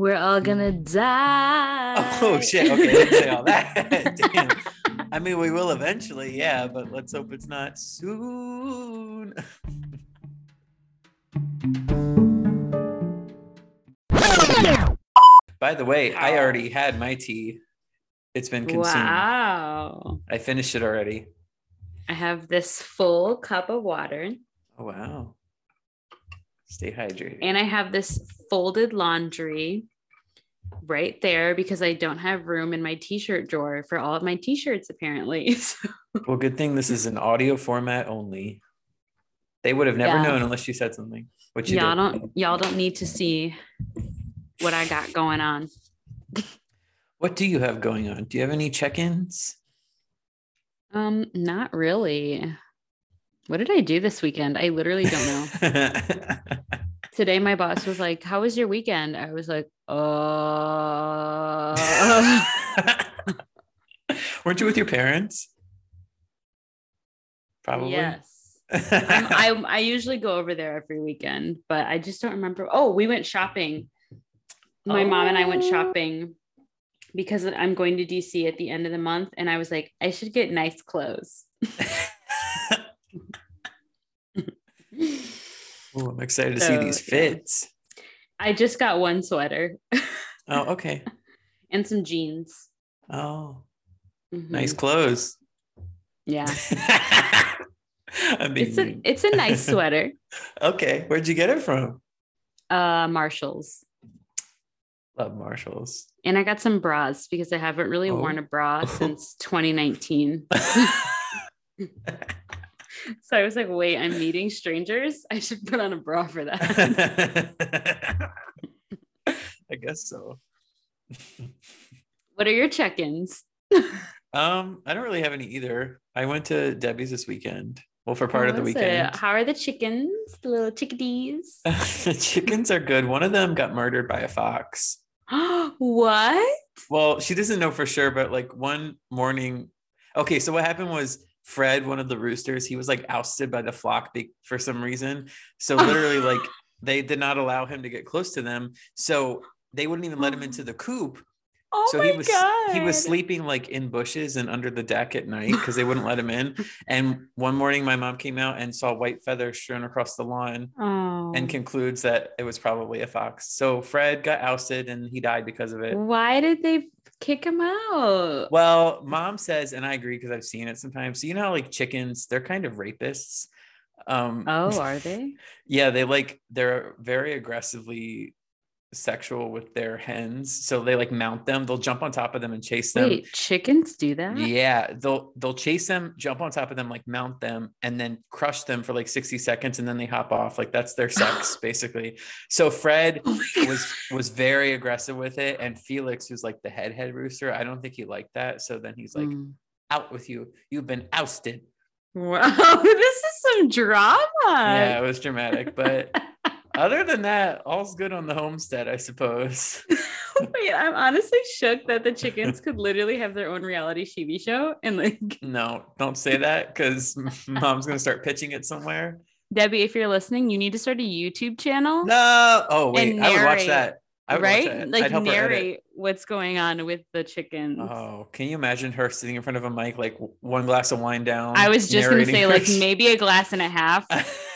We're all mm. gonna oh, die. Oh shit! Okay, didn't say all that. I mean, we will eventually, yeah, but let's hope it's not soon. By the way, I already had my tea. It's been consumed. Wow. I finished it already. I have this full cup of water Oh wow. Stay hydrated. and I have this folded laundry right there because I don't have room in my t-shirt drawer for all of my t-shirts apparently. So- well, good thing this is an audio format only. They would have never Yeah. known unless you said something. Which you y'all did. don't y'all don't need to see what I got going on. What do you have going on? Do you have any check-ins? Um, not really. What did I do this weekend? I literally don't know. Today my boss was like, "How was your weekend?" I was like, "Uh." Weren't you with your parents? Probably. yes. I I usually go over there every weekend, but I just don't remember. Oh, we went shopping. My mom and I went Oh. shopping because I'm going to DC at the end of the month, and I was like, I should get nice clothes. Ooh, I'm excited to see So, these yeah. fits. I just got one sweater Oh, okay. and some jeans. Oh, Mhm. nice clothes. Yeah, I'm being it's a mean. it's a nice sweater. Okay, where'd you get it from? Uh, Marshalls. Love Marshalls. And I got some bras because I haven't really Oh. worn a bra since 2019. So I was like, wait, I'm meeting strangers. I should put on a bra for that. I guess so. what are your check-ins? Um, I don't really have any either. I went to Debbie's this weekend. Well, for part How of the weekend. it? How are the chickens? The little chickadees. the chickens are good. One of them got murdered by a fox. what? Well, she doesn't know for sure, but like one morning, okay, so what happened was Fred, one of the roosters, he was like ousted by the flock be- for some reason. So literally, like they did not allow him to get close to them. So they wouldn't even let him into the coop. Oh so my he was god. he was sleeping like in bushes and under the deck at night because they wouldn't let him in. And one morning, my mom came out and saw white feathers strewn across the lawn Oh. and concludes that it was probably a fox. So Fred got ousted and he died because of it. Why did they kick them out? Well, mom says, and I agree because I've seen it sometimes. So you know how like chickens, they're kind of rapists. Um Oh, are they? yeah, they like they're very aggressively sexual with their hens. So they like mount them, they'll jump on top of them and chase them. Wait, chickens do that? Yeah, they'll they'll chase them, jump on top of them, like mount them, and then crush them for like 60 seconds, and then they hop off. Like that's their sex, basically. So Fred Oh was was very aggressive with it, and Felix, who's like the head head rooster, I don't think he liked that. So then he's like, Mm. "Out with you! You've been ousted." Wow, this is some drama. yeah, it was dramatic, but other than that, all's good on the homestead, I suppose. Wait, I'm honestly shook that the chickens could literally have their own reality TV show and like No, don't say that because mom's gonna start pitching it somewhere. Debbie, if you're listening, you need to start a YouTube channel. No, oh wait, And I would watch that. I would watch right? that. Like I'd help her edit. narrate what's going on with the chickens. Oh, can you imagine her sitting in front of a mic, like one glass of wine down? I was just gonna say like maybe a glass and a half.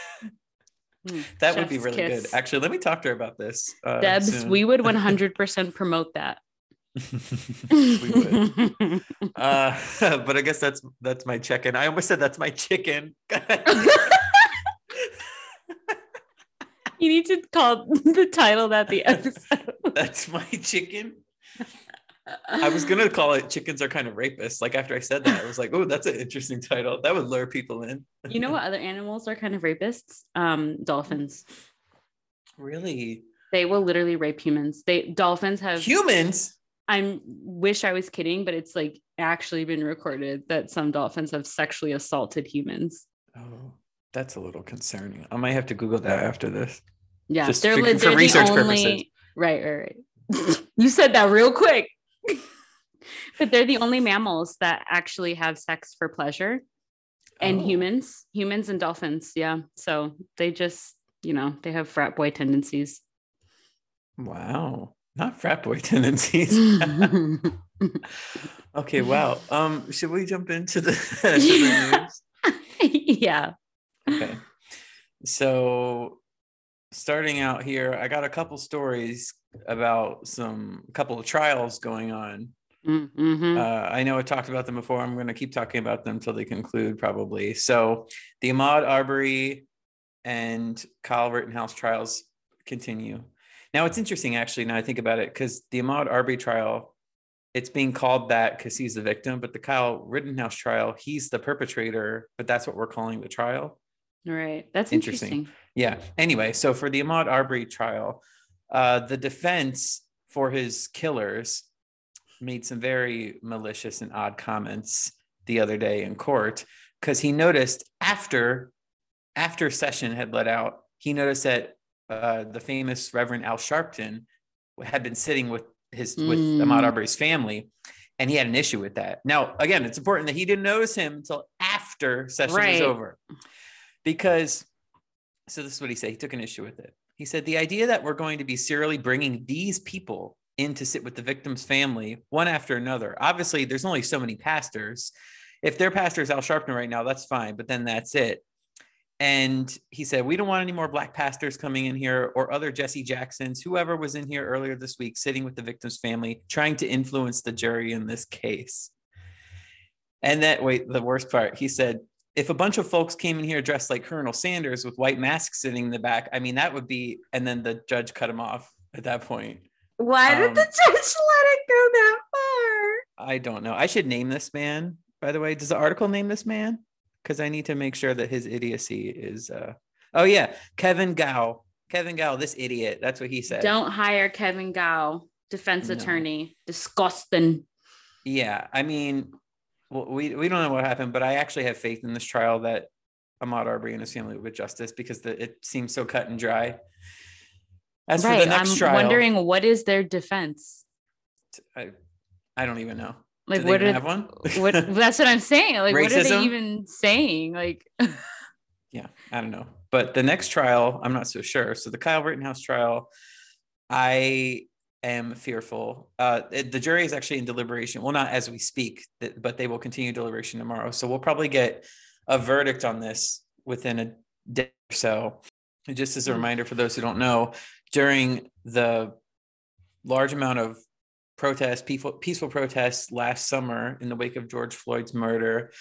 Mm, that would be really kiss. good. Actually, let me talk to her about this. Uh, Debs, soon. we would 100% promote that. we would. Uh, but I guess that's that's my chicken. I almost said that's my chicken. you need to call the title that the episode. that's my chicken. I was gonna call it "Chickens Are Kind of Rapists." Like after I said that, I was like, "Oh, that's an interesting title. That would lure people in." You know what other animals are kind of rapists? Um, dolphins. Really, They will literally rape humans. They dolphins have. humans? I wish I was kidding, but it's like actually been recorded that some dolphins have sexually assaulted humans. Oh, that's a little concerning. I might have to Google that after this. Yeah, Just they're, for- they're research the only. purposes. Right, right, right. you said that real quick. but they're the only mammals that actually have sex for pleasure, and Oh. humans, humans and dolphins. Yeah, so they just, you know, they have frat boy tendencies. Wow. not frat boy tendencies. okay, wow. Um, should we jump into the, the news? yeah. Okay. So starting out here, I got a couple stories about some couple of trials going on. Mm-hmm. Uh, I know I talked about them before. I'm going to keep talking about them until they conclude, probably. So, the Ahmaud Arbery and Kyle Rittenhouse trials continue. Now, it's interesting, actually, now I think about it, because the Ahmaud Arbery trial, it's being called that because he's the victim, but the Kyle Rittenhouse trial, he's the perpetrator, but that's what we're calling the trial. Right. That's interesting. interesting. Yeah. Anyway, so for the Ahmaud Arbery trial, uh, the defense for his killers made some very malicious and odd comments the other day in court because he noticed after after session had let out, he noticed that uh, the famous Reverend Al Sharpton had been sitting with his mm. with ahmaud Arbery's family, and he had an issue with that. Now, again, it's important that he didn't notice him until after session right. was over, because so this is what he said. He took an issue with it. He said the idea that we're going to be serially bringing these people in to sit with the victim's family one after another. Obviously, there's only so many pastors. If their pastor is Al Sharpton right now, that's fine, but then that's it. And he said, We don't want any more black pastors coming in here or other Jesse Jacksons, whoever was in here earlier this week sitting with the victim's family, trying to influence the jury in this case. And that, wait, the worst part, he said, if a bunch of folks came in here dressed like Colonel Sanders with white masks sitting in the back, I mean, that would be, and then the judge cut him off at that point. Why did um, the judge let it go that far? I don't know. I should name this man, by the way. Does the article name this man? Because I need to make sure that his idiocy is. uh Oh, yeah. Kevin Gough. Kevin Gough, this idiot. That's what he said. Don't hire Kevin Gough, defense no. attorney. Disgusting. Yeah. I mean, well, we, we don't know what happened, but I actually have faith in this trial that Ahmaud Arbery and his family with justice because the, it seems so cut and dry. As right. for the next I'm trial, wondering what is their defense. I, I don't even know. Like, what are have one? what that's what I'm saying. Like, Racism? what are they even saying? Like, yeah, I don't know. But the next trial, I'm not so sure. So the Kyle Rittenhouse trial, I am fearful. Uh, the jury is actually in deliberation. Well, not as we speak, but they will continue deliberation tomorrow. So we'll probably get a verdict on this within a day or so. just as a hmm. reminder for those who don't know, during the large amount of protests, peaceful, peaceful protests last summer in the wake of George Floyd's murder,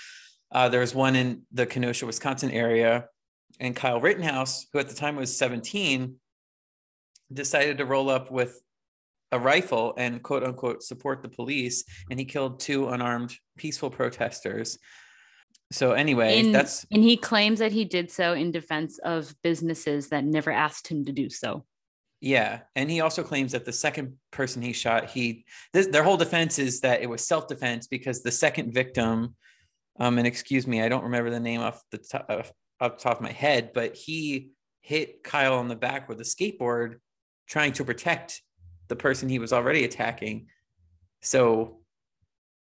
uh, there was one in the Kenosha, Wisconsin area, and Kyle Rittenhouse, who at the time was 17, decided to roll up with a rifle and quote unquote support the police and he killed two unarmed peaceful protesters. So anyway in, that's and he claims that he did so in defense of businesses that never asked him to do so. Yeah and he also claims that the second person he shot he this, their whole defense is that it was self-defense because the second victim um and excuse me i don't remember the name off the top off the top of my head but he hit kyle on the back with a skateboard trying to protect the person he was already attacking. So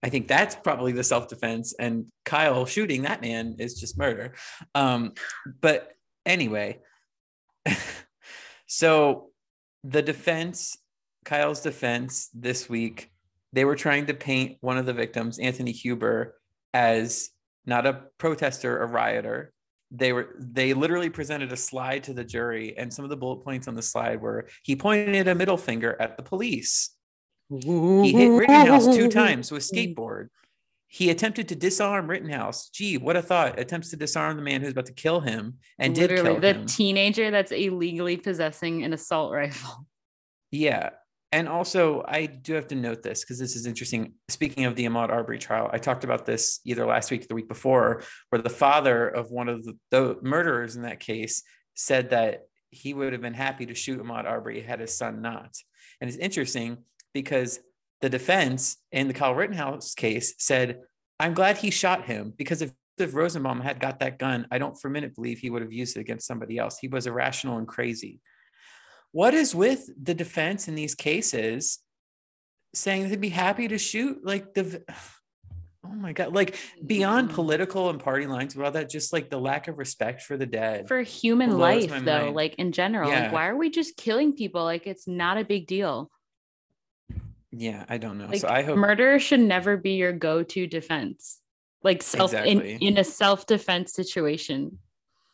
I think that's probably the self defense. And Kyle shooting that man is just murder. Um, but anyway, so the defense, Kyle's defense this week, they were trying to paint one of the victims, Anthony Huber, as not a protester, a rioter, they were they literally presented a slide to the jury and some of the bullet points on the slide were he pointed a middle finger at the police. He hit rittenhouse two times with skateboard. He attempted to disarm rittenhouse. Gee what a thought. Attempts to disarm the man who's about to kill him and literally, did kill the him. teenager that's illegally possessing an assault rifle. Yeah and also, I do have to note this because this is interesting. Speaking of the Ahmaud Arbery trial, I talked about this either last week or the week before, where the father of one of the, the murderers in that case said that he would have been happy to shoot Ahmaud Arbery had his son not. And it's interesting because the defense in the Kyle Rittenhouse case said, I'm glad he shot him because if, if Rosenbaum had got that gun, I don't for a minute believe he would have used it against somebody else. He was irrational and crazy. What is with the defense in these cases saying they'd be happy to shoot like the oh my god like beyond mm-hmm. political and party lines about that just like the lack of respect for the dead for human life though mind. like in general yeah. like why are we just killing people like it's not a big deal Yeah, I don't know. Like so I hope murder should never be your go-to defense. Like self Exactly. in, in a self-defense situation.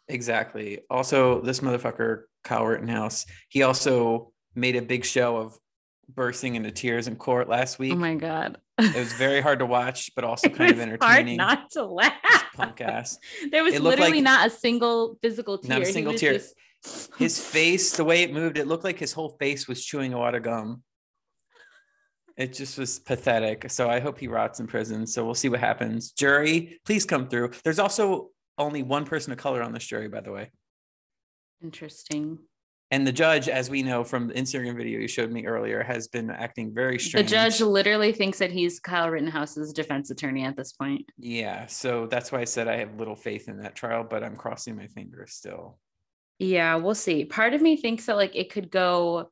exactly. Also, this motherfucker, Kyle Rittenhouse, he also made a big show of bursting into tears in court last oh week. Oh my god. it was very hard to watch, but also kind of entertaining. Hard not to laugh. punk ass. There was literally like- not a single physical tear. Not a single tear. just- His face, the way it moved, it looked like his whole face was chewing a lot of gum. It just was pathetic. So I hope he rots in prison. So we'll see what happens. Jury, please come through. There's also only one person of color on this jury, by the way. Interesting. And the judge, as we know from the Instagram video you showed me earlier, has been acting very strange. The judge literally thinks that he's Kyle Rittenhouse's defense attorney at this point. Yeah. So that's why I said I have little faith in that trial, but I'm crossing my fingers still. Yeah, we'll see. Part of me thinks that like it could go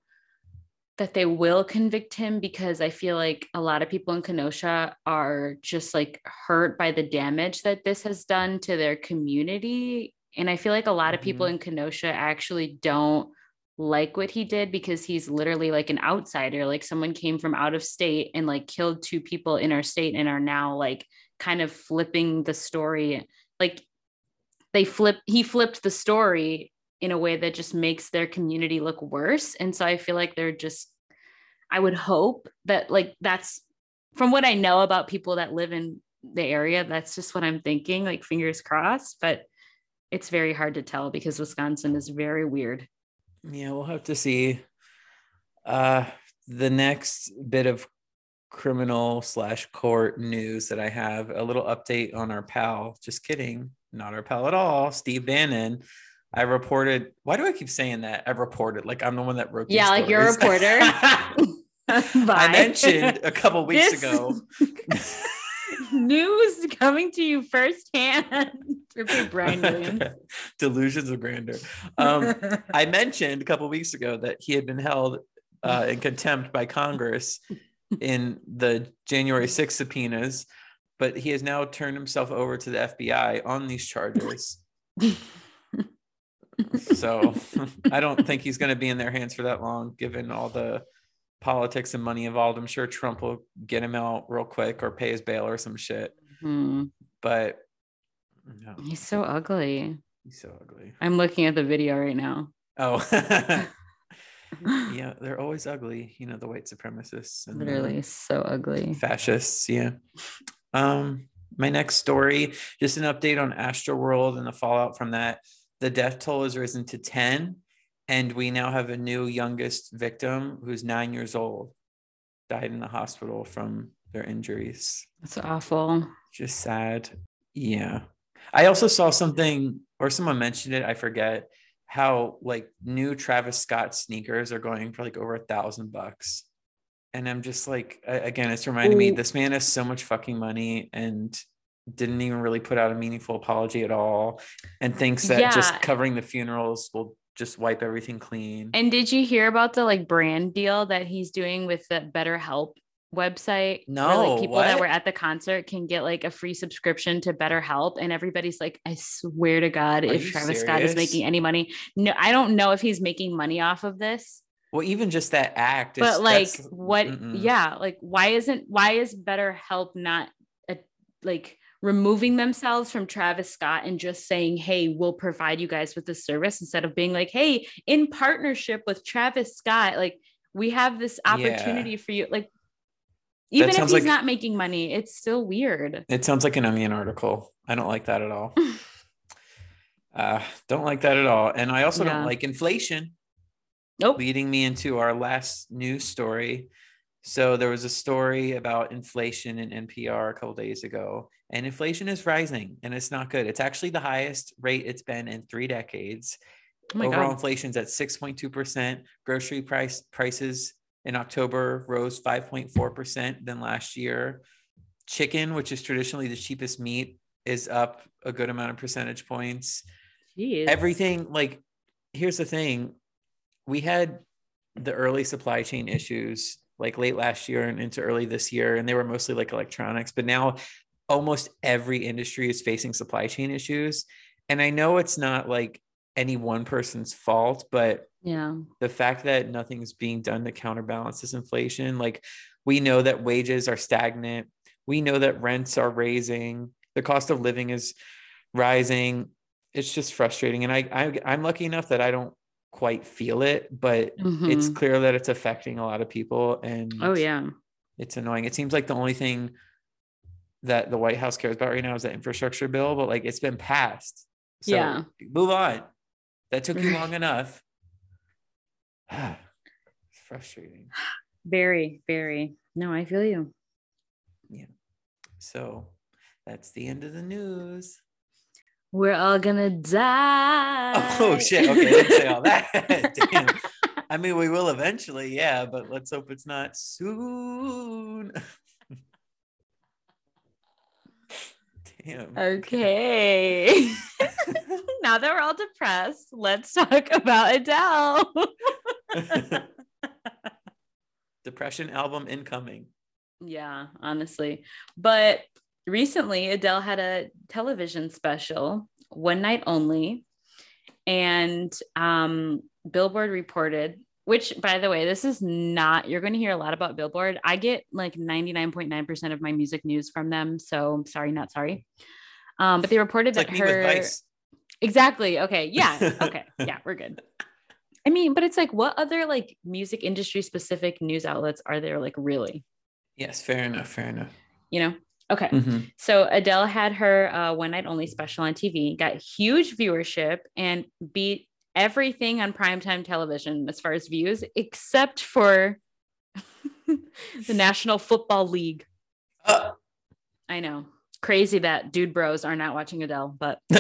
that they will convict him because I feel like a lot of people in Kenosha are just like hurt by the damage that this has done to their community. And I feel like a lot of people mm-hmm. in Kenosha actually don't like what he did because he's literally like an outsider. Like someone came from out of state and like killed two people in our state and are now like kind of flipping the story. Like they flip, he flipped the story in a way that just makes their community look worse. And so I feel like they're just, I would hope that like that's from what I know about people that live in the area, that's just what I'm thinking, like fingers crossed. But it's very hard to tell because Wisconsin is very weird. Yeah, we'll have to see. Uh, the next bit of criminal slash court news that I have a little update on our pal. Just kidding, not our pal at all. Steve Bannon. I reported. Why do I keep saying that? I reported like I'm the one that wrote. Yeah, like you're a reporter. I mentioned a couple weeks This- ago. news coming to you firsthand. Repeat Brian Williams. Delusions of grandeur. Um, I mentioned a couple weeks ago that he had been held uh, in contempt by Congress in the January 6th subpoenas, but he has now turned himself over to the FBI on these charges. so I don't think he's going to be in their hands for that long, given all the politics and money involved. I'm sure Trump will get him out real quick or pay his bail or some shit. Hmm. But no, He's so ugly. he's so ugly. I'm looking at the video right now. Oh, yeah, they're always ugly. You know, the white supremacists and Literally so ugly. fascists. Yeah. Um, my next story, just an update on Astroworld and the fallout from that. The death toll has risen to 10, and we now have a new youngest victim who's nine years old, died in the hospital from their injuries. That's awful. Just sad. Yeah. I also saw something, or someone mentioned it, I forget, how like new Travis Scott sneakers are going for like over a thousand bucks. And I'm just like, again, it's reminding me this man has so much fucking money and didn't even really put out a meaningful apology at all and thinks that Yeah. just covering the funerals will just wipe everything clean. And did you hear about the like brand deal that he's doing with the BetterHelp website? where, No, like people that were at the concert can get like a free subscription to BetterHelp, and everybody's like, I swear to God, Are if Travis Scott is making any money, no, I don't know if he's making money off of this. well, even just that act, is, but like what mm-mm. yeah like why isn't why is BetterHelp not a, like removing themselves from Travis Scott and just saying hey we'll provide you guys with this service instead of being like hey in partnership with Travis Scott like we have this Yeah. opportunity for you like even if he's like- not making money it's still weird It sounds like an onion article. I don't like that at all. uh, don't like that at all. And I also Yeah. don't like inflation, nope leading me into our last news story. So there was a story about inflation in NPR a couple days ago, and inflation is rising and it's not good. It's actually the highest rate it's been in three decades. oh Overall god inflation's at 6.2%. Grocery price prices in October rose 5.4% than last year. Chicken, which is traditionally the cheapest meat, is up a good amount of percentage points. Jeez. Everything like here's the thing. We had the early supply chain issues like late last year and into early this year and they were mostly like electronics, but now almost every industry is facing supply chain issues. And I know it's not like any one person's fault, but yeah the fact that nothing's being done to counterbalance this inflation, like We know that wages are stagnant. We know that rents are raising. The cost of living is rising. It's just frustrating. And I, I I'm lucky enough that I don't quite feel it, but mm-hmm. it's clear that it's affecting a lot of people. And oh yeah, it's annoying. It seems like the only thing that the White House cares about right now is the infrastructure bill, but like it's been passed. So yeah. move on. That took you long enough. it's frustrating. Very, very. No, I feel you. Yeah. So that's the end of the news. We're all gonna die. Oh shit. Okay, didn't say all that. Damn. I mean, we will eventually, yeah, but let's hope it's not soon. Okay. now that we're all depressed, let's talk about Adele. Depression album incoming. Yeah, honestly. But recently, Adele had a television special, one night only. And um, Billboard reported which by the way this is not you're going to hear a lot about billboard. I get like 99.9% of my music news from them so I'm sorry not sorry. Um, but they reported it's that like her exactly okay yeah okay yeah we're good. I mean but it's like what other like music industry specific news outlets are there like really? Yes fair enough fair enough. You know? Okay. Mm-hmm. so adele had her uh, one night only special on tv got huge viewership and beat everything on primetime television as far as views, except for the National Football League. Uh. I know. Crazy that dude bros are not watching Adele, but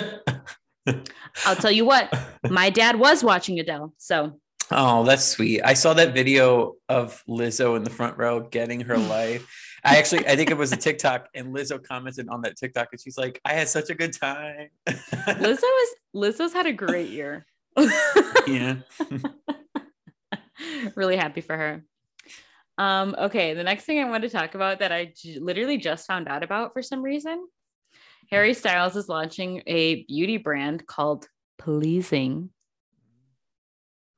I'll tell you what, my dad was watching Adele. So Oh, that's sweet. I saw that video of Lizzo in the front row getting her life. I actually, I think it was a TikTok, and Lizzo commented on that TikTok, and she's like, "I had such a good time." Lizzo is Lizzo's had a great year yeah. really happy for her. Um, okay, the next thing I want to talk about that I j- literally just found out about for some reason. Harry Styles is launching a beauty brand called Pleasing.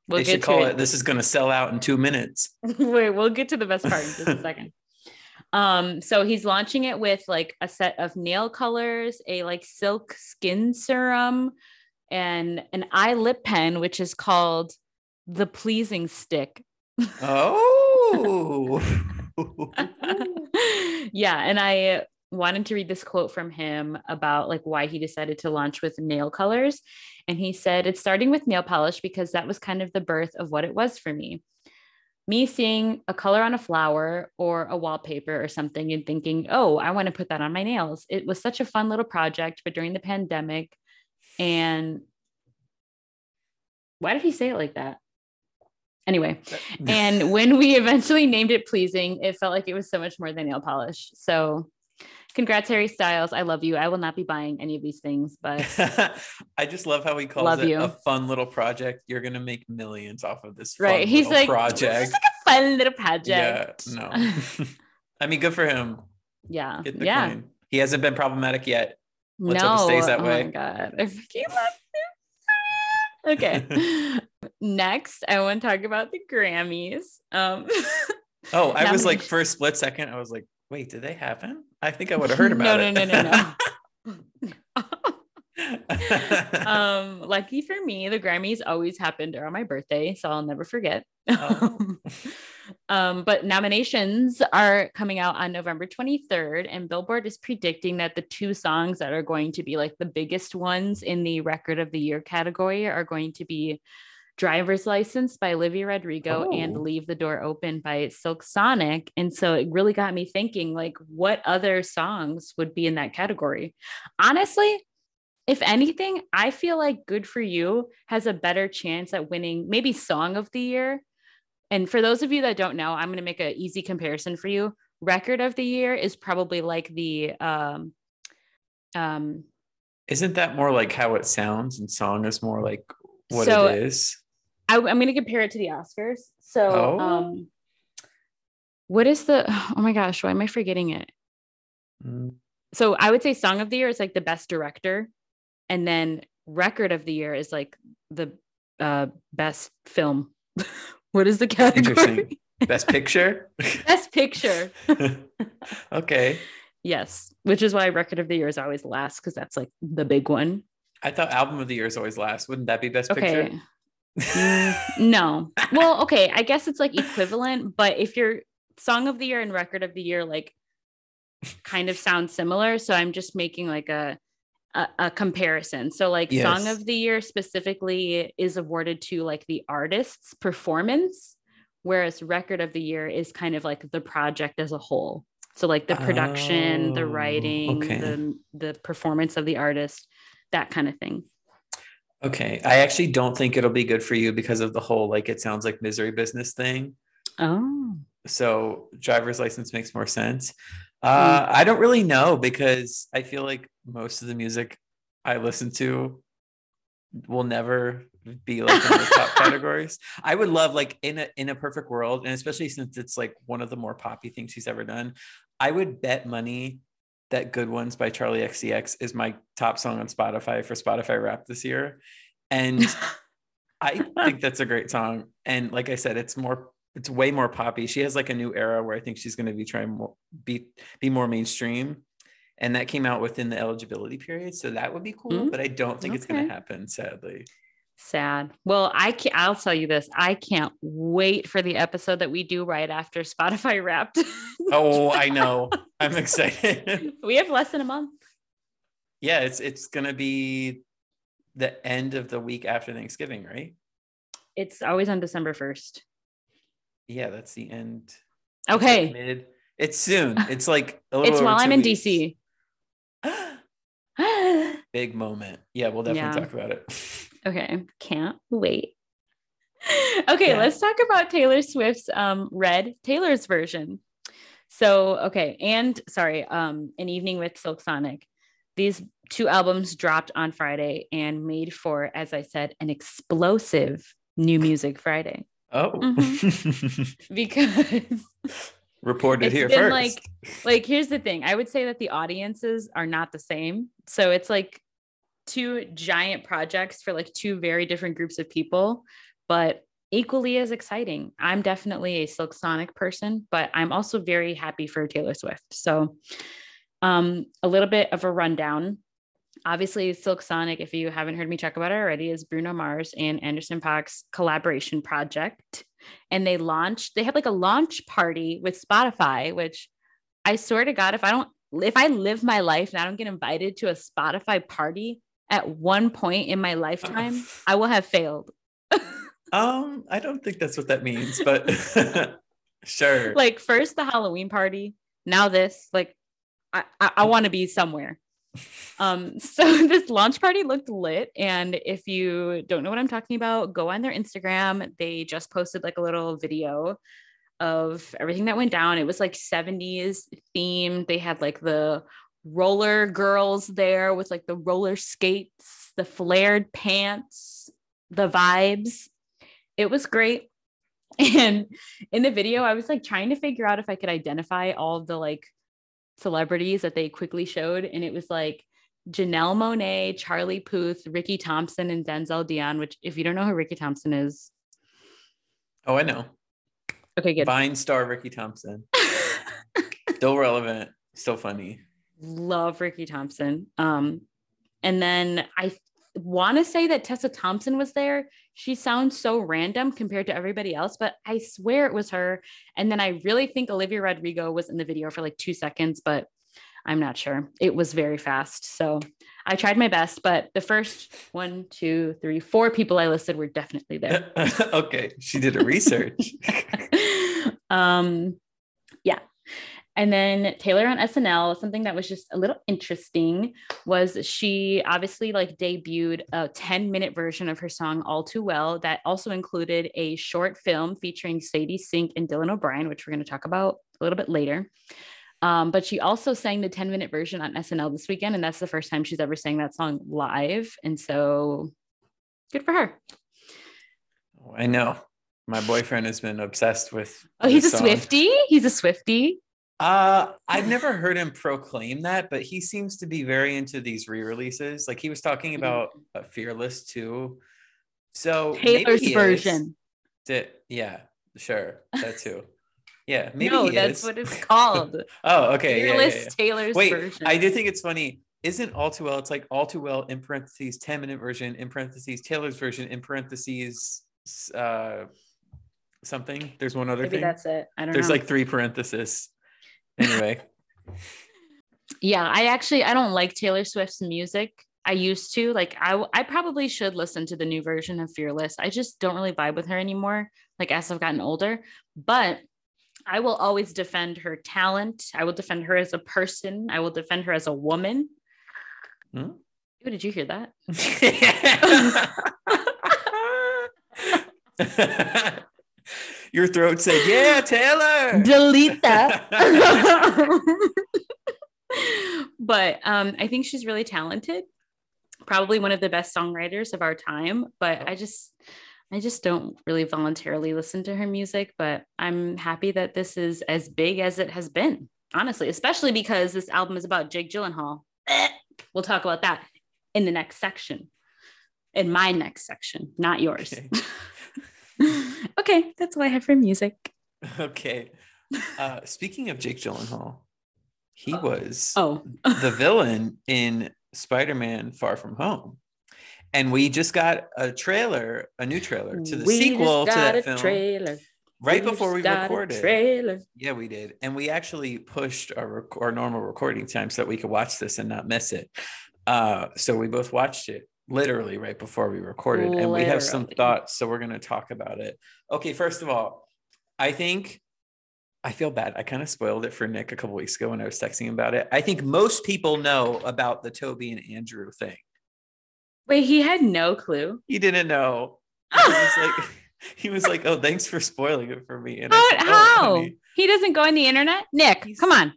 We'll they should call it, it. This is going to sell out in two minutes. Wait, we'll get to the best part in just a second. Um, so he's launching it with like a set of nail colors, a like silk skin serum, and an eye lip pen, which is called the pleasing stick. Oh. yeah. And I wanted to read this quote from him about like why he decided to launch with nail colors. And he said, it's starting with nail polish because that was kind of the birth of what it was for me. Me seeing a color on a flower or a wallpaper or something and thinking, oh, I want to put that on my nails. It was such a fun little project. But during the pandemic, and why did he say it like that? Anyway, and when we eventually named it Pleasing, it felt like it was so much more than nail polish. So congrats, Harry Styles. I love you. I will not be buying any of these things, but I just love how he calls it you. a fun little project. You're gonna make millions off of this. Right. He's like project. It's like a fun little project. Yeah. No. I mean, good for him. Yeah. yeah. Coin. He hasn't been problematic yet. Let's no. hope it stays that oh way. Oh my god. I freaking love okay. Next, I want to talk about the Grammys. Um Oh, I was like for a split second, I was like, wait, did they happen? I think I would have heard about no, it. No, no, no, no, no. um, lucky for me, the Grammys always happened around my birthday, so I'll never forget. Oh. um, but nominations are coming out on November 23rd, and Billboard is predicting that the two songs that are going to be like the biggest ones in the record of the year category are going to be Driver's License by Olivia Rodrigo oh. and Leave the Door Open by Silk Sonic. And so it really got me thinking like what other songs would be in that category. Honestly, if anything, I feel like Good for You has a better chance at winning maybe Song of the Year. And for those of you that don't know, I'm going to make an easy comparison for you. Record of the Year is probably like the um um isn't that more like how it sounds and song is more like what so it is? I, am going to compare it to the Oscars. So, oh. um, what is the? Oh my gosh, why am I forgetting it? Mm. So I would say Song of the Year is like the best director, and then record of the year is like the uh, best film. what is the category? Best picture? Best picture. okay. Yes, which is why record of the year is always last because that's like the big one. I thought album of the year is always last. Wouldn't that be best Okay. picture? Mm, no. Well, okay, I guess it's like equivalent, but if your song of the year and record of the year like kind of sound similar, so I'm just making like a a, a comparison. So like song of the year specifically is awarded to like the artist's performance, whereas record of the year is kind of like the project as a whole. So like the production, the Oh, writing, okay. the the performance of the artist, that kind of thing. Okay. I actually don't think it'll be good for you because of the whole like it sounds like misery business thing. Oh. So driver's license makes more sense. Uh, I don't really know because I feel like most of the music I listen to will never be like in the top categories. I would love like in a in a perfect world, and especially since it's like one of the more poppy things she's ever done. I would bet money that "Good Ones" by Charli XCX is my top song on Spotify for Spotify Wrapped this year, and I think that's a great song. And like I said, it's more it's way more poppy. She has like a new era where I think she's going to be trying more be be more mainstream. And that came out within the eligibility period, so that would be cool. Mm, but I don't think it's going to happen, sadly. Sad. Well, I can't, I'll tell you this. I can't wait for the episode that we do right after Spotify Wrapped. Oh, I know. I'm excited. we have less than a month. yeah, it's it's going to be the end of the week after Thanksgiving, right? It's always on December 1st. Yeah, that's the end. It's like Okay. mid. It's soon. It's like a little It's while I'm in weeks. DC. Big moment. Yeah, we'll definitely Yeah. talk about it. okay. Can't wait. Okay, Yeah. let's talk about Taylor Swift's um Red, Taylor's version. So, okay, and sorry, um An Evening with Silk Sonic. These two albums dropped on Friday and made for, as I said, an explosive new music Friday. Oh, Mm-hmm. Because reported It's here first. like- like here's the thing. I would say that the audiences are not the same. So it's like two giant projects for like two very different groups of people but equally as exciting. I'm definitely a silk sonic person but i'm also very happy for taylor swift. So um a little bit of a rundown obviously silk sonic if you haven't heard me talk about it already is bruno mars and anderson Paak's collaboration project. And they launched they had like a launch party with spotify which i swear to god if i don't if i live my life and i don't get invited to a spotify party at one point in my lifetime i will have failed. Um, I don't think that's what that means, but sure. like first the halloween party now this like i i, I want to be somewhere um so this launch party looked lit and if you don't know what i'm talking about go on their instagram. They just posted like a little video of everything that went down. It was like 70s themed. They had like the roller girls there with like the roller skates the flared pants the vibes. It was great. And in the video i was like trying to figure out if i could identify all the like celebrities that they quickly showed and it was like Janelle Monáe, Charlie Puth, Ricky Thompson, and Denzel Dion. Which, if you don't know who Ricky Thompson is, oh, I know. okay, good. Vine star Ricky Thompson. Still relevant. Still funny. Love Ricky Thompson. Um, and then I want to say that Tessa Thompson was there. She sounds so random compared to everybody else, but I swear it was her. And then I really think Olivia Rodrigo was in the video for like two seconds, but I'm not sure. It was very fast. So I tried my best, but the first one, two, three, four people I listed were definitely there. okay, she did a research. um yeah and then taylor on snl something that was just a little interesting was she obviously like debuted a 10 minute version of her song all too well that also included a short film featuring sadie sink and dylan o'brien which we're going to talk about a little bit later um, but she also sang the 10 minute version on snl this weekend and that's the first time she's ever sang that song live and so good for her I know. My boyfriend has been obsessed with. oh he's a song. swiftie he's a swiftie Uh, I've never heard him proclaim that, but he seems to be very into these re-releases. Like he was talking about uh, Fearless too. So taylor's version Di- yeah, sure, that too. Yeah, maybe no, that's is. what it's called. oh, okay. Yeah, yeah, Fearless yeah. Taylor's Wait, version. I do think it's funny. Isn't all too well? It's like all too well in parentheses, 10 minute version, in parentheses, Taylor's version, in parentheses, uh, something. There's one other Maybe thing. that's it. I don't know. There's know. like three parentheses. Anyway, yeah, I actually I don't like Taylor Swift's music. I used to like I I probably should listen to the new version of Fearless. I just don't really vibe with her anymore. Like as I've gotten older, but I will always defend her talent. I will defend her as a person. I will defend her as a woman. Hmm? Ooh, did you hear that? your throat said, "Yeah, Taylor." delete that. but um, I think she's really talented. Probably one of the best songwriters of our time. But I just, I just don't really voluntarily listen to her music. But I'm happy that this is as big as it has been. Honestly, especially because this album is about Jake Gyllenhaal. We'll talk about that in the next section. In my next section, not yours. Okay. okay, that's all I have for music. Okay. Uh, speaking of Jake Gyllenhaal, he was Oh, the villain in Spider-Man: Far From Home, and we just got a trailer, a new trailer to the We sequel to that a film, Trailer. right We before we recorded. Trailer. Yeah, we did, and we actually pushed our rec- our normal recording time so that we could watch this and not miss it. Uh, so we both watched it literally right before we recorded, and we have some thoughts. So we're going to talk about it. Okay, first of all, I think I feel bad. I kind of spoiled it for Nick a couple weeks ago when I was texting him about it. I think most people know about the Tobey and Andrew thing. Wait, he had no clue. He didn't know. He was like, he was like, "Oh, thanks for spoiling it for me." And How? said, "Oh, how? honey." He doesn't go on the internet? Nick, He's- come on.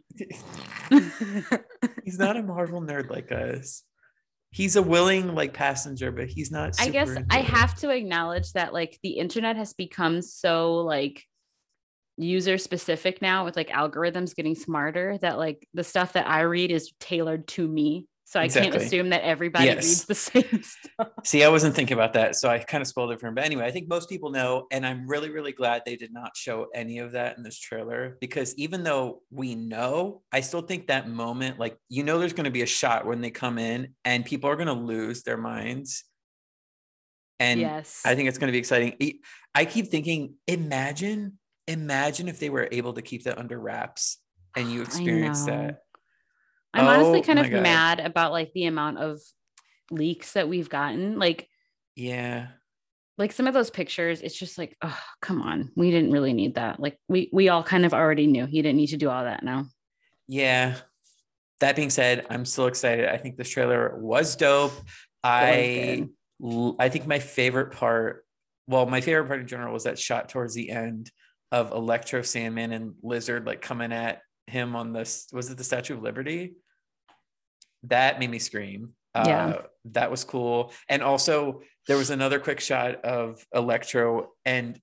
he's not a Marvel nerd like us. He's a willing like passenger, but he's not. I guess I have to acknowledge that like the internet has become so like user specific now with like algorithms getting smarter that like the stuff that I read is tailored to me. So I can't assume that everybody Yes. reads the same stuff. See, I wasn't thinking about that, so I kind of spoiled it for him. But anyway, I think most people know, and I'm really, really glad they did not show any of that in this trailer because even though we know, I still think that moment, like you know, there's going to be a shot when they come in, and people are going to lose their minds. And yes. I think it's going to be exciting. I keep thinking, imagine, imagine if they were able to keep that under wraps and you experience that. I'm honestly Oh kind of God. mad about like the amount of leaks that we've gotten. Like Yeah. like some of those pictures, it's just like, oh, come on. We didn't really need that. Like we we all kind of already knew he didn't need to do all that now. Yeah. That being said, I'm still excited. I think this trailer was dope. I I think my favorite part, well, my favorite part in general was that shot towards the end of Electro, Sandman, and Lizard like coming at him on this. Was it the Statue of Liberty? That made me scream. Yeah. Uh, that was cool. And also, there was another quick shot of Electro, and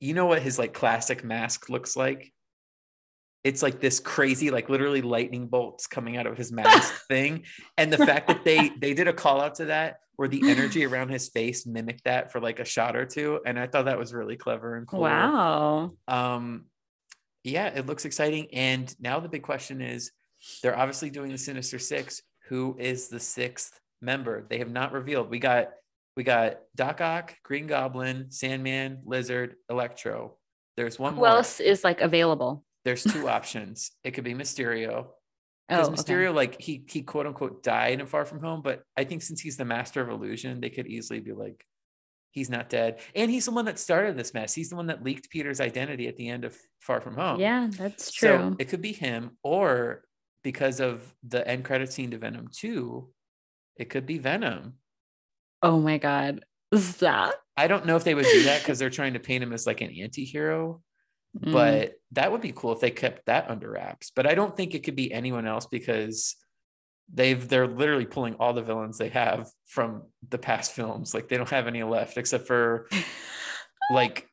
you know what his like classic mask looks like? It's like this crazy, like literally lightning bolts coming out of his mask thing. And the fact that they they did a call out to that where the energy around his face mimicked that for like a shot or two. And I thought that was really clever and cool. Wow. Um, yeah, it looks exciting. And now the big question is they're obviously doing the Sinister Six. Who is the sixth member? They have not revealed. We got we got Doc Ock, Green Goblin, Sandman, Lizard, Electro. There's one Who more. else is like available? There's two options. It could be Mysterio. Oh, Because okay. Mysterio, like he he quote unquote died in Far From Home, but I think since he's the master of illusion, they could easily be like, he's not dead. And he's the one that started this mess. He's the one that leaked Peter's identity at the end of Far From Home. Yeah, that's true. So true. it could be him, or because of the end credit scene to Venom 2, it could be Venom. oh my god. That I don't know if they would do that because they're trying to paint him as like an anti-hero, Mm. but that would be cool if they kept that under wraps. But I don't think it could be anyone else because they've they're literally pulling all the villains they have from the past films. Like they don't have any left except for like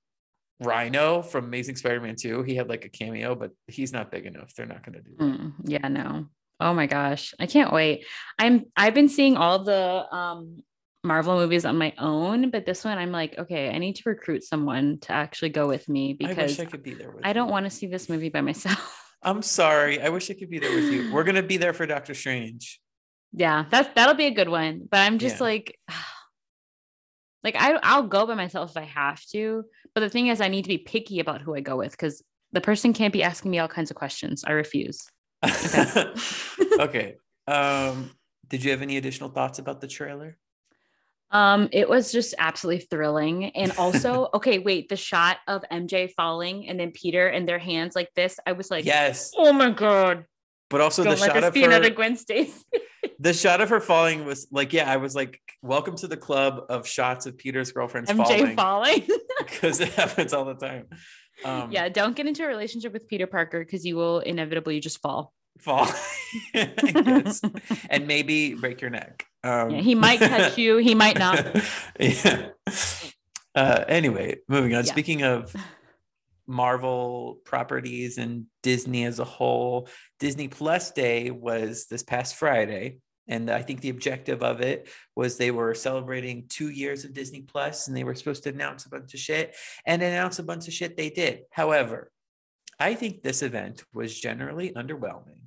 Rhino from Amazing Spider-Man 2. He had like a cameo, but he's not big enough. They're not gonna do that. Mm, yeah, no. Oh my gosh. I can't wait. I'm I've been seeing all the um Marvel movies on my own, but this one I'm like, okay, I need to recruit someone to actually go with me I because wish I could be there with I don't you. want to see this movie by myself. I'm sorry. I wish I could be there with you. We're gonna be there for Doctor Strange. yeah, that's that'll be a good one. But I'm just Yeah. like, like I I'll go by myself if I have to. But the thing is, I need to be picky about who I go with because the person can't be asking me all kinds of questions. I refuse. okay. Um, did you have any additional thoughts about the trailer? Um, it was just absolutely thrilling. And also, okay, wait, the shot of MJ falling and then Peter and their hands like this, I was like, yes, oh my god. but also Don't the let shot this of be another. Gwen Stacy. The shot of her falling was like, yeah, I was like, welcome to the club of shots of Peter's girlfriends MJ falling falling. because it happens all the time. Um, yeah, don't get into a relationship with Peter Parker because you will inevitably just fall. fall, guess. and maybe break your neck. Um, Yeah, he might catch you, he might not. yeah. Uh, anyway, moving on. Yeah. Speaking of Marvel properties and Disney as a whole, Disney Plus Day was this past Friday. And I think the objective of it was they were celebrating two years of Disney Plus and they were supposed to announce a bunch of shit and announce a bunch of shit they did. However, I think this event was generally underwhelming.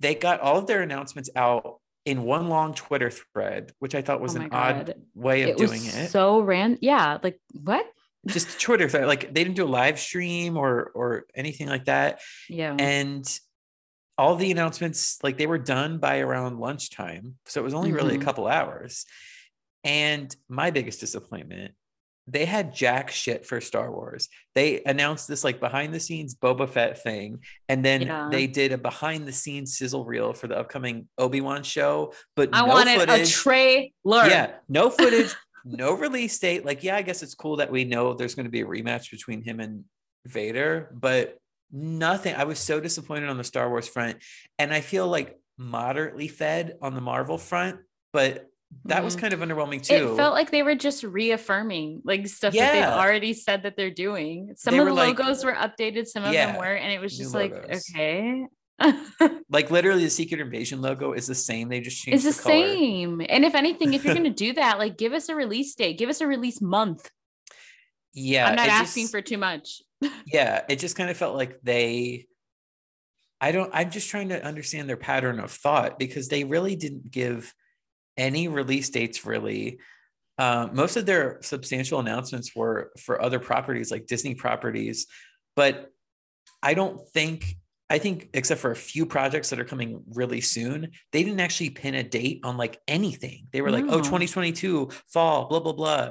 They got all of their announcements out in one long Twitter thread, which I thought was Oh an my odd way of It doing was it. so ran. Yeah, like what? Just Twitter like they didn't do a live stream or or anything like that. Yeah. And all the announcements, like they were done by around lunchtime, so it was only really a Mhm. couple hours. And my biggest disappointment, they had jack shit for Star Wars. They announced this like behind the scenes Boba Fett thing, and then Yeah. they did a behind the scenes sizzle reel for the upcoming Obi Wan show. But I no wanted a footage. trailer. Yeah, no footage, no release date. Like, yeah, I guess it's cool that we know there's going to be a rematch between him and Vader, but nothing. I was so disappointed on the Star Wars front, and I feel like moderately fed on the Marvel front, but that was Mhm. kind of underwhelming too. It felt like they were just reaffirming like stuff that they've already said that they're doing. Some They of the like- logos were updated, some of Yeah, them were, and it was just like, logos. okay. like literally, the Secret Invasion logo is the same. They just changed it's the, the, same. And if anything, if you're gonna do that, like give us a release date, give us a release month. Yeah, I'm not asking just- for too much. yeah it just kind of felt like they i don't i'm just trying to understand their pattern of thought because they really didn't give any release dates really uh, most of their substantial announcements were for other properties like disney properties but i don't think i think except for a few projects that are coming really soon they didn't actually pin a date on like anything. They were like oh 2022 fall blah blah blah.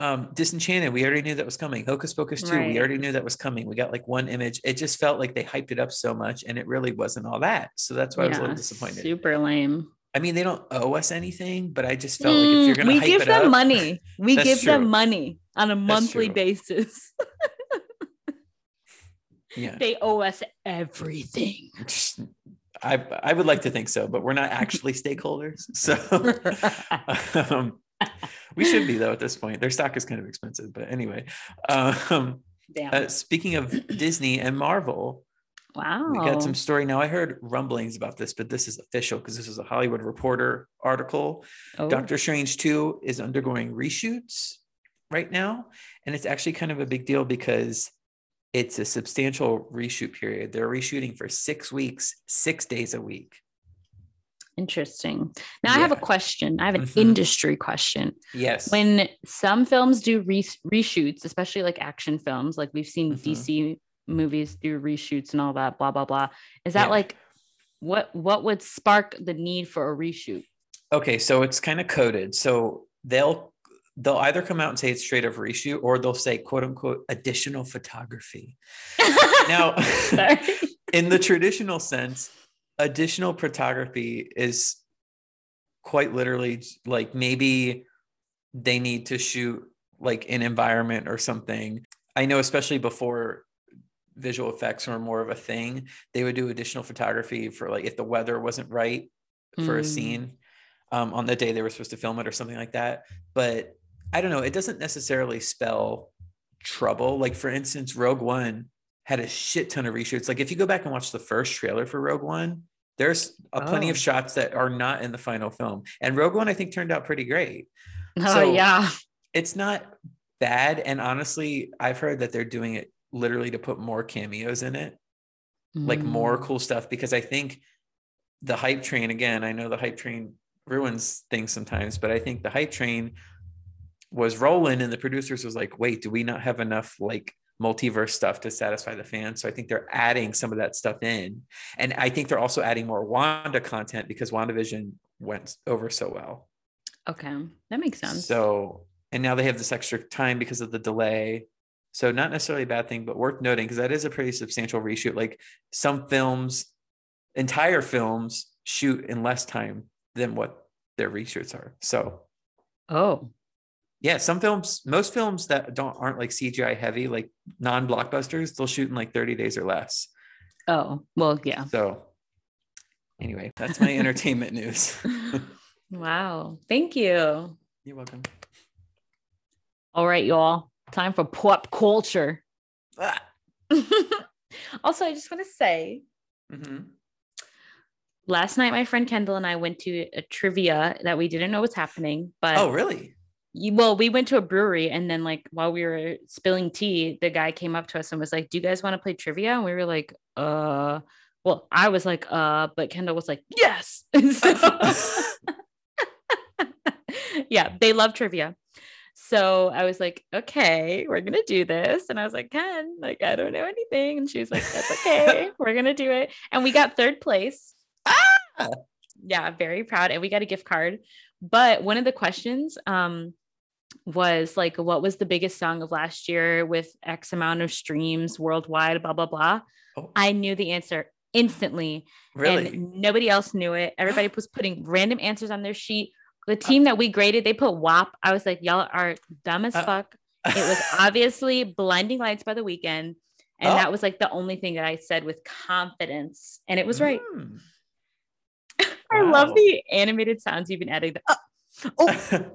Um disenchanted we already knew that was coming. Hocus pocus 2 Right. we already knew that was coming. We got like one image. It just felt like they hyped it up so much and it really wasn't all that. So that's why i was a little disappointed. Super lame. i mean they don't owe us anything but i just felt like if you're Mm, gonna we give them up money. We give them money on a monthly basis. yeah they owe us everything. I, I would like to think so, but we're not actually stakeholders. So um, we should be though at this point. Their stock is kind of expensive, but anyway. Um, Damn. uh, speaking of Disney and Marvel, wow. we got some story now. I heard rumblings about this, but this is official because this is a Hollywood Reporter article. Oh, Doctor Strange 2 is undergoing reshoots right now. And it's actually kind of a big deal because it's a substantial reshoot period. They're reshooting for six weeks, six days a week. Interesting. Now I have a question. I have an Mhm. industry question. Yes. When some films do re- reshoots, especially like action films, like we've seen Mhm. DC movies do reshoots and all that, blah blah blah. Is that Yeah. like what what would spark the need for a reshoot? okay, so it's kind of coded. So they'll they'll either come out and say it's straight up reshoot or they'll say quote unquote additional photography. Now in the traditional sense, additional photography is quite literally like maybe they need to shoot like an environment or something. I know, especially before visual effects were more of a thing, they would do additional photography for like if the weather wasn't right for a Mm. scene um, on the day they were supposed to film it or something like that. But I don't know, it doesn't necessarily spell trouble. Like, for instance, Rogue One had a shit ton of reshoots. Like, if you go back and watch the first trailer for Rogue One, There's a plenty of Oh. shots that are not in the final film. And Rogue One, I think, turned out pretty great. Oh So- yeah. It's not bad. And honestly, I've heard that they're doing it literally to put more cameos in it, like more Mm. cool stuff, because I think the hype train, again, I know the hype train ruins things sometimes, but I think the hype train was rolling and the producers was like, wait, do we not have enough like multiverse stuff to satisfy the fans? So I think they're adding some of that stuff in. And I think they're also adding more Wanda content because WandaVision went over so well. Okay, that makes sense. So, and now they have this extra time because of the delay. So, not necessarily a bad thing, but worth noting because that is a pretty substantial reshoot. Like some films, entire films shoot in less time than what their reshoots are. So, oh, yeah, some films, most films that don't aren't like CGI heavy, like non blockbusters, they'll shoot in like 30 days or less. oh, well, yeah. So, anyway, that's my entertainment news. wow. Thank you. You're welcome. All right, y'all. Time for pop culture. Ah. also, I just want to say mm-hmm. last night, my friend Kendall and I went to a trivia that we didn't know was happening. But Oh, really? You, well, we went to a brewery and then, like, while we were spilling tea, the guy came up to us and was like, Do you guys want to play trivia? And we were like, Uh, well, I was like, Uh, but Kendall was like, Yes. Yeah, they love trivia. So I was like, okay, we're gonna do this. And I was like, Ken, like, I don't know anything. And she was like, That's okay, we're gonna do it. And we got third place. Ah! Yeah, very proud. And we got a gift card. But one of the questions um was like, what was the biggest song of last year with X amount of streams worldwide, blah, blah, blah. Oh, I knew the answer instantly really? and nobody else knew it. Everybody was putting random answers on their sheet. The team that we graded, they put WAP. I was like, y'all are dumb as Uh, fuck. It was obviously Blinding Lights by the Weeknd. And Oh. that was like the only thing that I said with confidence. And it was right. Mm. I love the animated sounds you've been adding. The, oh, oh,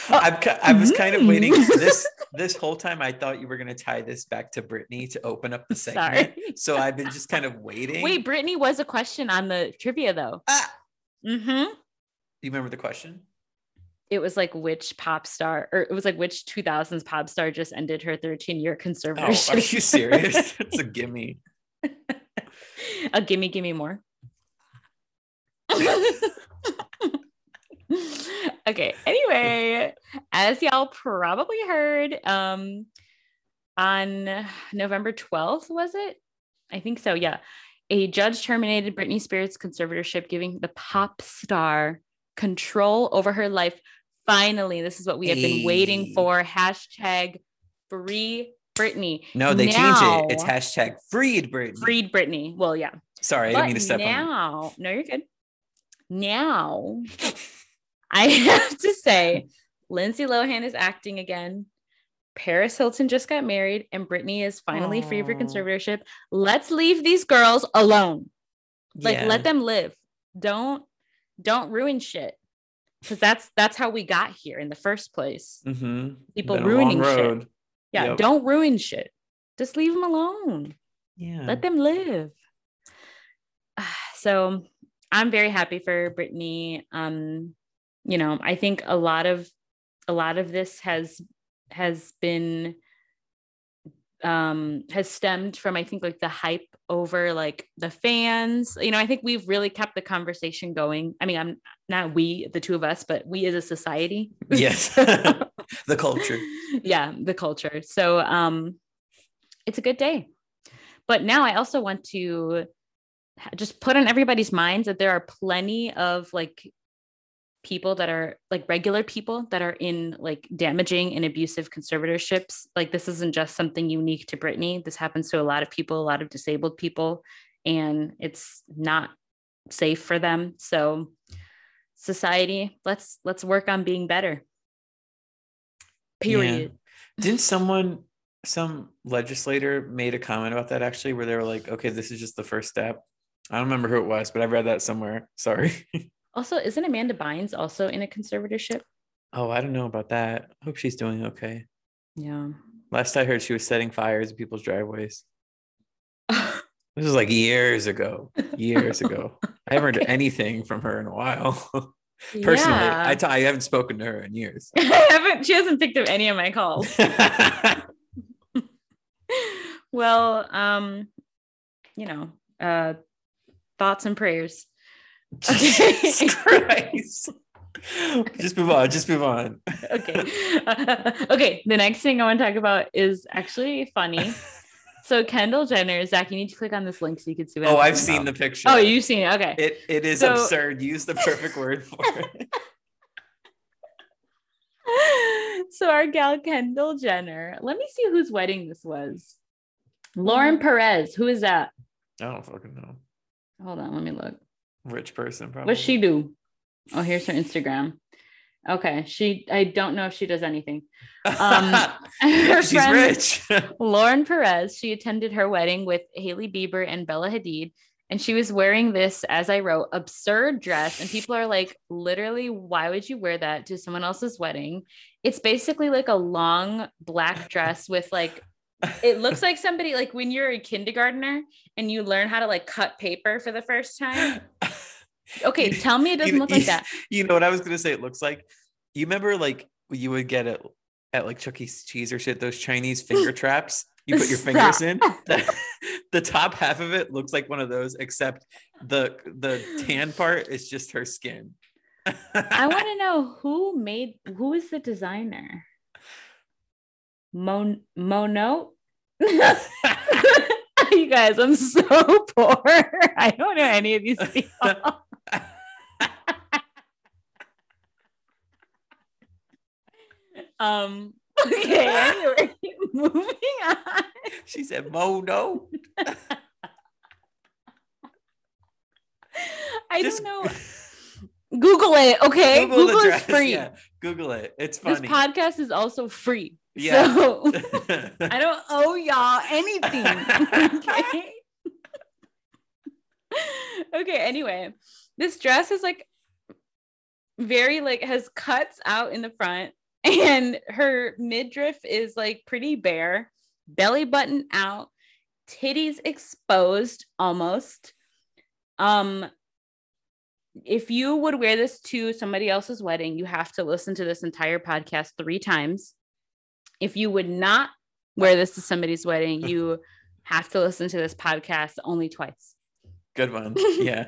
I've, I was kind of waiting Mm. this this whole time. I thought you were going to tie this back to Brittany to open up the segment. sorry. So I've been just kind of waiting. Wait, Brittany was a question on the trivia though. Ah! Mm-hmm. you remember the question? It was like which pop star, or it was like which 2000s pop star just ended her 13 year Oh, conservatorship. are you serious? it's a gimme. a gimme, gimme more. okay. Anyway, as y'all probably heard, um, on November 12th, was it? I think so. Yeah. A judge terminated Britney Spears' conservatorship, giving the pop star control over her life. Finally, this is what we have been waiting for. Hashtag free Britney. No, they changed it. It's hashtag freed Brittany. freed Britney. Well, yeah. Sorry, I didn't mean to step on. now, no, you're good. Now, I have to say, Lindsay Lohan is acting again. Paris Hilton just got married, and Britney is finally free of her conservatorship. Let's leave these girls alone. Like, Yeah. let them live. Don't don't ruin shit. Because that's that's how we got here in the first place. Mhm. People Been ruining shit. Yeah, Yep. don't ruin shit. Just leave them alone. Yeah. let them live. So I'm very happy for Brittany. Um, you know, I think a lot of a lot of this has has been um has stemmed from I think like the hype over like the fans. You know, I think we've really kept the conversation going. I mean, I'm not we, the two of us, but we as a society. yes. the culture. yeah, the culture. So um it's a good day. But now I also want to just put on everybody's minds that there are plenty of like people that are like regular people that are in like damaging and abusive conservatorships. Like this isn't just something unique to Brittany. This happens to a lot of people, a lot of disabled people, and it's not safe for them. So society, let's let's work on being better. Period. Didn't someone, some legislator made a comment about that actually, where they were like, okay, this is just the first step. I don't remember who it was, but I read that somewhere. Sorry. Also, isn't Amanda Bynes also in a conservatorship? oh, I don't know about that. Hope she's doing okay. Yeah. Last I heard, she was setting fires in people's driveways. This was like years ago. Years ago. I haven't heard anything from her in a while. Personally, Yeah. I t- I haven't spoken to her in years. I haven't. She hasn't picked up any of my calls. well, um, you know, uh, thoughts and prayers. Jesus Christ. Just move on. Just move on. Okay. okay. The next thing I want to talk about is actually funny. So Kendall Jenner, Zach, you need to click on this link so you can see what. Oh, I've seen about. the picture. Oh, you've seen it. Okay. It it is So- absurd. Use the perfect word for it. so our gal Kendall Jenner. Let me see whose wedding this was. Lauren Mm-hmm. Perez. Who is that? I don't fucking know. Hold on, let me look. Rich person, probably. What's she do? Oh, here's her Instagram. Okay, she. I don't know if she does anything. Um, her she's friend rich. Lauren Perez. She attended her wedding with Hailey Bieber and Bella Hadid, and she was wearing this, as I wrote, absurd dress. And people are like, literally, why would you wear that to someone else's wedding? It's basically like a long black dress with like it looks like somebody like when you're a kindergartner and you learn how to like cut paper for the first time. Okay, tell me it doesn't you- look like that. You know what I was gonna say? It looks like you remember like you would get it at like Chuck E. Cheese or shit. Those Chinese finger traps. You put your fingers in. The, the top half of it looks like one of those, except the the tan part is just her skin. I want to know who made who is the designer? Mon Monot. you guys, I'm so poor. I don't know any of these people. Um. Okay. Anyway, moving on. she said, "Mo, no." I Just don't know. Google it. Okay. Google, Google, the is free. Yeah, Google it. It's funny. This podcast is also free. Yeah. So I don't owe y'all anything. Okay. okay. Anyway, this dress is like very like has cuts out in the front, and her midriff is like pretty bare, belly button out, titties exposed almost. Um, if you would wear this to somebody else's wedding, you have to listen to this entire podcast three times. If you would not wear this to somebody's wedding, you have to listen to this podcast only twice. Good one. Yeah.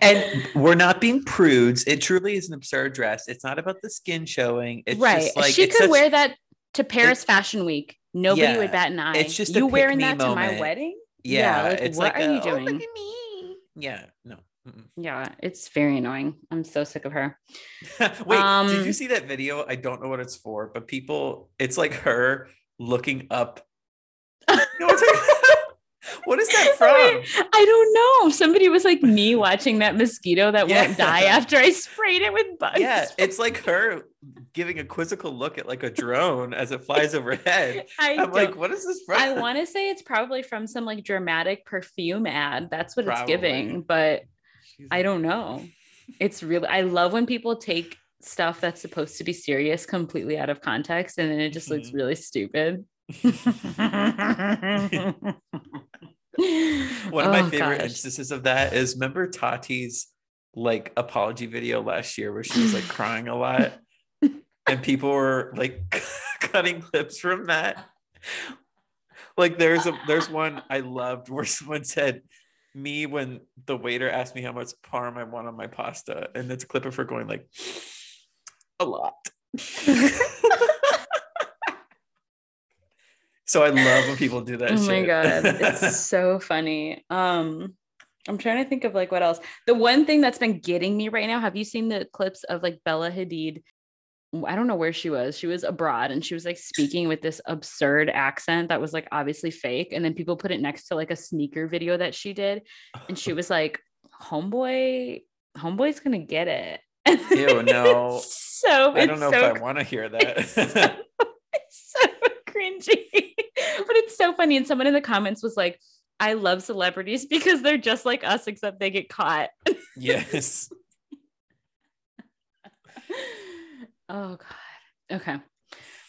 And we're not being prudes. It truly is an absurd dress. It's not about the skin showing. It's right. just like she it's could such- wear that to Paris Fashion Week. Nobody Yeah, would bat an eye. it's just a you wearing pick-me that to my wedding? Yeah, like, it's what like are a, you "Oh, doing? look at me. Yeah, no. mm-mm. Yeah, it's very annoying. I'm so sick of her. Wait, Um, did you see that video? I don't know what it's for, but people, it's like her looking up. You know what, I'm talking about? What is that from? Wait, I don't know. Somebody was like me watching that mosquito that Yeah. won't die after I sprayed it with bugs. Yeah, it's like her giving a quizzical look at like a drone as it flies overhead. I I'm like, what is this from? I want to say it's probably from some like dramatic perfume ad. That's what Probably. it's giving, but She's- I don't know. It's really I love when people take stuff that's supposed to be serious completely out of context and then it just looks Mhm. really stupid. One of my Oh, favorite gosh. instances of that is remember Tati's like apology video last year where she was like crying a lot and people were like cutting clips from that. Like there's a there's one I loved where someone said me when the waiter asked me how much parm I want on my pasta and it's a clip of her going like a lot. so I love when people do that oh my shit. god. It's so funny. Um i'm trying to think of like what else. The one thing that's been getting me right now have you seen the clips of like bella hadid? I don't know where she was. She was abroad and she was like speaking with this absurd accent that was like obviously fake. And then people put it next to like a sneaker video that she did. And she was like homeboy homeboy's gonna get it. Ew, no. It's so I don't know so if I want to hear that. it's so cringy, but it's so funny. And someone in the comments was like, I love celebrities because they're just like us, except they get caught. yes. oh, God. Okay.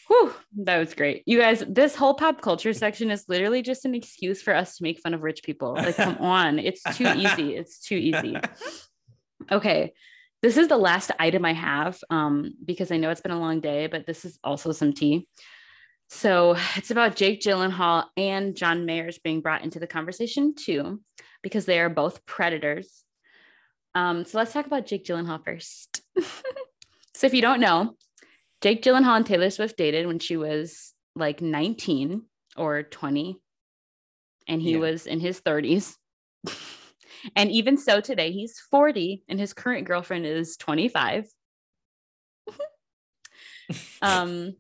Whew, that was great. You guys, this whole pop culture section is literally just an excuse for us to make fun of rich people. Like, come on, it's too easy. It's too easy. Okay. This is the last item I have um, because I know it's been a long day, but this is also some tea. So it's about Jake Gyllenhaal and John Mayers being brought into the conversation too, because they are both predators. Um, so let's talk about Jake Gyllenhaal first. so if you don't know, Jake Gyllenhaal and Taylor Swift dated when she was like 19 or 20, and he yeah. was in his 30s. and even so, today he's 40, and his current girlfriend is 25. um,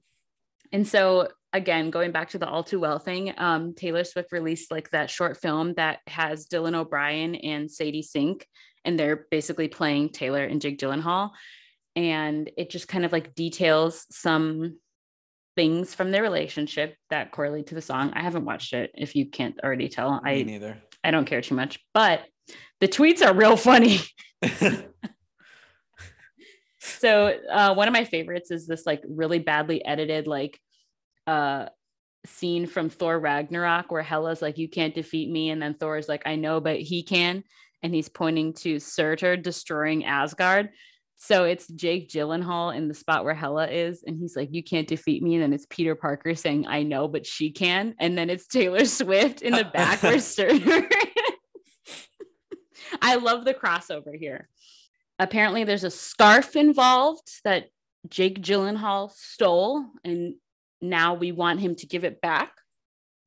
and so again, going back to the all too well thing, um, Taylor Swift released like that short film that has Dylan O'Brien and Sadie Sink, and they're basically playing Taylor and Jake Gyllenhaal and it just kind of like details some things from their relationship that correlate to the song. I haven't watched it if you can't already tell. Me I neither. I don't care too much, but the tweets are real funny. so uh, one of my favorites is this like really badly edited like uh scene from Thor Ragnarok where Hela's like you can't defeat me and then Thor is like I know but he can and he's pointing to Surtur destroying Asgard so it's Jake Gyllenhaal in the spot where Hela is, and he's like, "You can't defeat me." And then it's Peter Parker saying, "I know, but she can." And then it's Taylor Swift in the back where Surtur. I love the crossover here. Apparently, there's a scarf involved that Jake Gyllenhaal stole, and now we want him to give it back.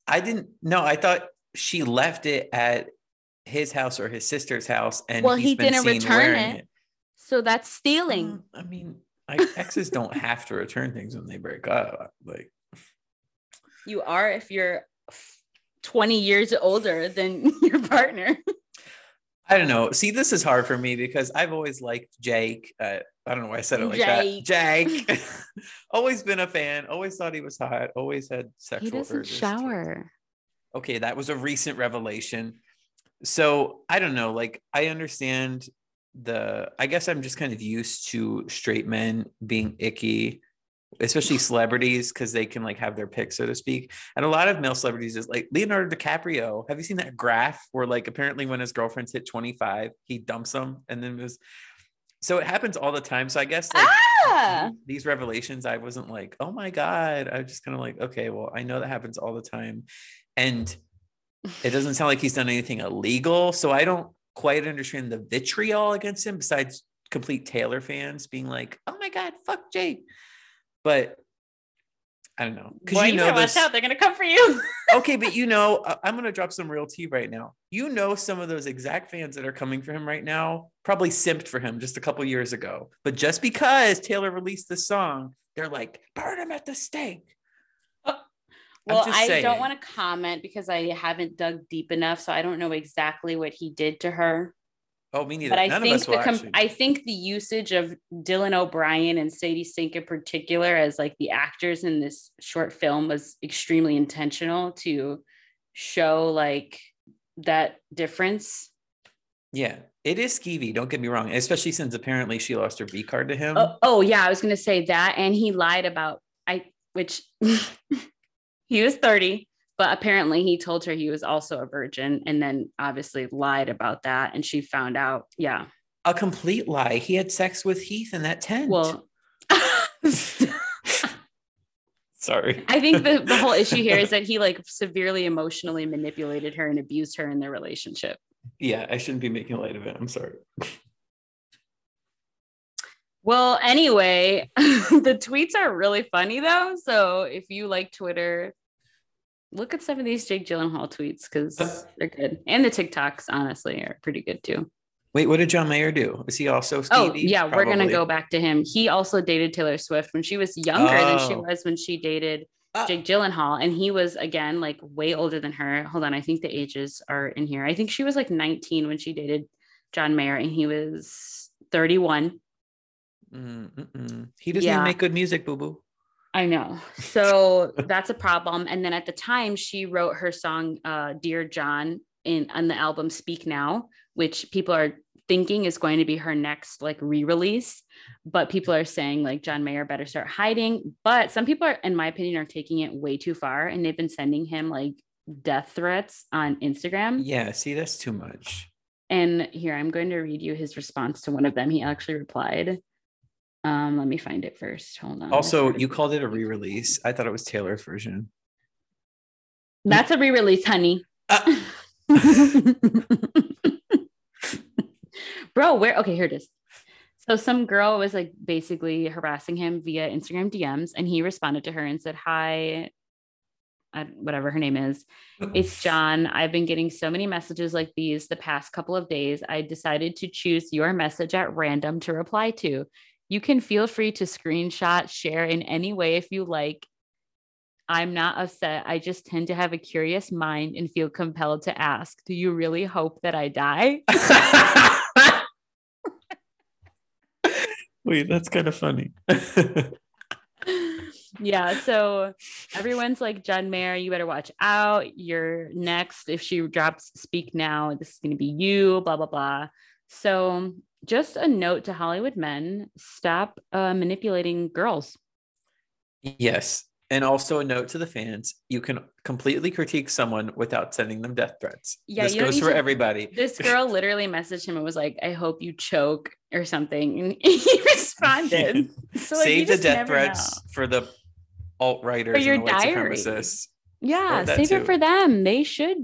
I didn't. No, I thought she left it at his house or his sister's house, and well, he didn't return it. it. So that's stealing. Mm, I mean, I, exes don't have to return things when they break up. Like you are if you're 20 years older than your partner. I don't know. See, this is hard for me because I've always liked Jake. Uh, I don't know why I said it like Jake. that. Jake. always been a fan. Always thought he was hot. Always had sexual. He doesn't shower. Okay, that was a recent revelation. So I don't know. Like I understand the I guess I'm just kind of used to straight men being icky, especially celebrities, because they can like have their pick, so to speak. And a lot of male celebrities is like Leonardo DiCaprio. Have you seen that graph where like apparently when his girlfriends hit 25, he dumps them and then was so it happens all the time. So I guess like ah! these revelations, I wasn't like, oh my God. I was just kind of like, okay, well, I know that happens all the time. And it doesn't sound like he's done anything illegal. So I don't quite understand the vitriol against him besides complete Taylor fans being like, "Oh my god, fuck Jake." But I don't know because you know this... out, they're gonna come for you. okay, but you know, I'm gonna drop some real tea right now. You know, some of those exact fans that are coming for him right now probably simped for him just a couple years ago, but just because Taylor released the song, they're like, "Burn him at the stake." Uh, well, I saying. don't want to comment because I haven't dug deep enough, so I don't know exactly what he did to her. Oh, me neither. But I None think the com- I think the usage of Dylan O'Brien and Sadie Sink in particular as like the actors in this short film was extremely intentional to show like that difference. Yeah, it is skeevy. Don't get me wrong, especially since apparently she lost her B card to him. Oh, oh yeah, I was gonna say that, and he lied about I, which he was 30 but apparently he told her he was also a virgin and then obviously lied about that and she found out yeah. A complete lie. He had sex with heath in that tent. Well sorry. I think the, the whole issue here is that he like severely emotionally manipulated her and abused her in their relationship. Yeah i shouldn't be making light of it. I'm sorry. Well, anyway, the tweets are really funny though. So if you like Twitter, look at some of these Jake Gyllenhaal tweets because they're good. And the TikToks, honestly, are pretty good too. Wait, what did John Mayer do? Is he also Oh, yeah, Probably. we're gonna go back to him. He also dated Taylor Swift when she was younger oh. than she oh. was when she dated uh, Jake Gyllenhaal, and he was again like way older than her. Hold on, I think the ages are in here. I think she was like 19 when she dated John Mayer, and he was 31. Mm-mm. He doesn't yeah. even make good music, boo boo. I know. So that's a problem. And then at the time, she wrote her song uh, "Dear John" in on the album "Speak Now," which people are thinking is going to be her next like re-release but people are saying like john mayer better start hiding but some people are in my opinion are taking it way too far and they've been sending him like death threats on instagram Yeah, see, that's too much. and here i'm going to read you his response to one of them he actually replied um let me find it first hold on Also, you called it a re-release. I thought it was Taylor's version. that's a re-release honey Uh, Bro, where? Okay, here it is. So some girl was like basically harassing him via Instagram DMs, and he responded to her and said, "Hi, whatever her name is, it's John. I've been getting so many messages like these the past couple of days. I decided to choose your message at random to reply to. You can feel free to screenshot, share in any way if you like. I'm not upset. I just tend to have a curious mind and feel compelled to ask, do you really hope that I die? Wait, that's kind of funny. yeah. So everyone's like, John Mayer, you better watch out. You're next. If she drops speak now, this is going to be you, blah, blah, blah. So just a note to Hollywood men stop uh, manipulating girls. yes. And also a note to the fans: you can completely critique someone without sending them death threats. Yeah, this goes for to- everybody. This girl literally messaged him and was like, I hope you choke or something. And he responded. So, like, Save the death threats know. for the alt-righters your and the white diary. supremacists. Yeah, save too. it for them. They should.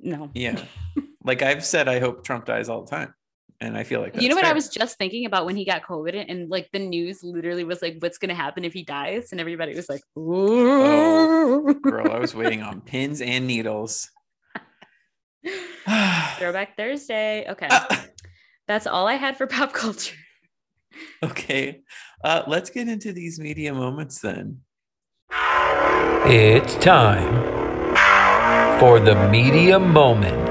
No. Yeah. like I've said, I hope Trump dies all the time. And I feel like you know that's what I was just thinking about when he got COVID and like the news literally was like, what's gonna happen if he dies? And everybody was like, Oh, Girl, I was waiting on pins and needles. Throwback Thursday. Okay. Ah, That's all I had for pop culture. okay. Uh, let's get into these media moments then. It's time for the media moment.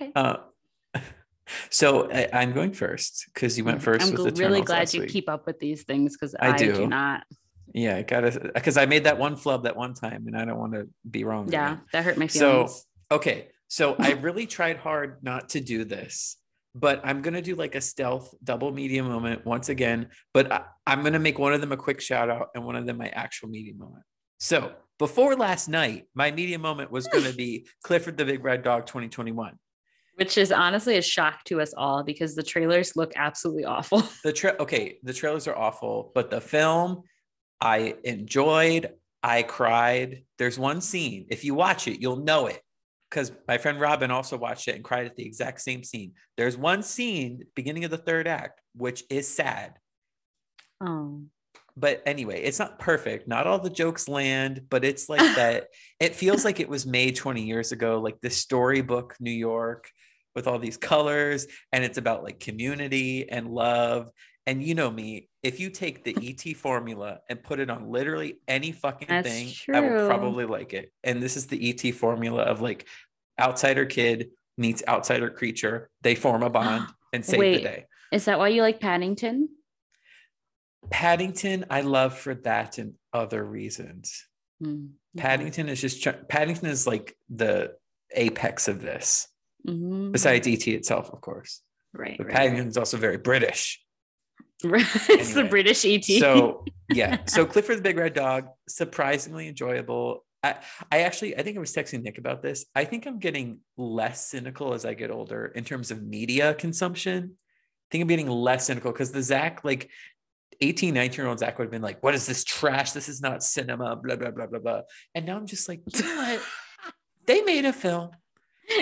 Okay. Uh, so I, I'm going first because you went 1st I'm with gl- really glad you week. keep up with these things because I I, do. do. not. Yeah, I gotta because I made that one flub that one time, and I don't want to be wrong. Yeah, again. that hurt my feelings. So okay, so I really tried hard not to do this, but I'm gonna do like a stealth double media moment once again. But I, I'm gonna make one of them a quick shout out and one of them my actual media moment. So before last night, my media moment was gonna be Clifford the Big Red Dog 2021. Which is honestly a shock to us all because the trailers look absolutely awful. The tra- okay, the trailers are awful, but the film I enjoyed. I cried. There's one scene. If you watch it, you'll know it. Because my friend Robin also watched it and cried at the exact same scene. There's one scene, beginning of the third act, which is sad. Oh. But anyway, it's not perfect. Not all the jokes land, but it's like that. It feels like it was made 20 years ago, like the storybook New York with all these colors. And it's about like community and love. And you know me, if you take the ET formula and put it on literally any fucking That's thing, I will probably like it. And this is the ET formula of like outsider kid meets outsider creature. They form a bond and save the day. Is that why you like Paddington? Paddington, I love for that and other reasons. Hmm. Paddington is just Paddington is like the apex of this, Mhm. besides ET itself, of course. right, But right. Paddington also very British. it's the British ET. So yeah, so Clifford the Big Red Dog, surprisingly enjoyable. I, I actually I think I was texting Nick about this. I think I'm getting less cynical as I get older in terms of media consumption. I think I'm getting less cynical because the Zach, like 18, 19 year old Zach would have been like, what is this trash? This is not cinema, blah, blah, blah, blah, blah. And now I'm just like, you know what? they made a film.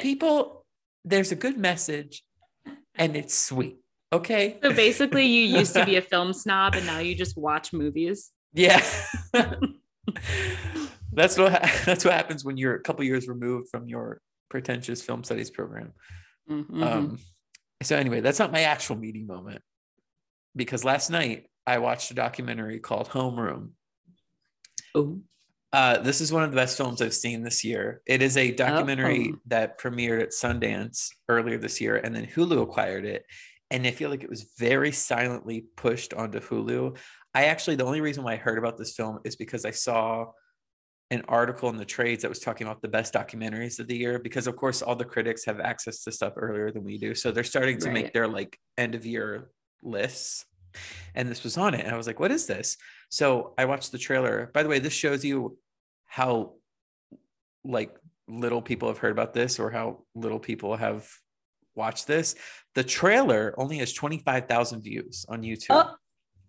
People, there's a good message and it's sweet. Okay. so basically, you used to be a film snob and now you just watch movies. Yeah. that's what that's what happens when you're a couple years removed from your pretentious film studies program. Mhm. Um, so anyway, that's not my actual meeting moment because last night I watched a documentary called Homeroom. Oh. Uh, this is one of the best films I've seen this year. It is a documentary Oh. that premiered at Sundance earlier this year, and then Hulu acquired it. And I feel like it was very silently pushed onto Hulu. I actually, the only reason why I heard about this film is because I saw an article in the trades that was talking about the best documentaries of the year because of course all the critics have access to stuff earlier than we do so they're starting to Right. make their like end of year lists and this was on it and i was like what is this? So i watched the trailer. By the way this shows you how like little people have heard about this or how little people have watched this. The trailer only has 25,000 views on youtube. Oh.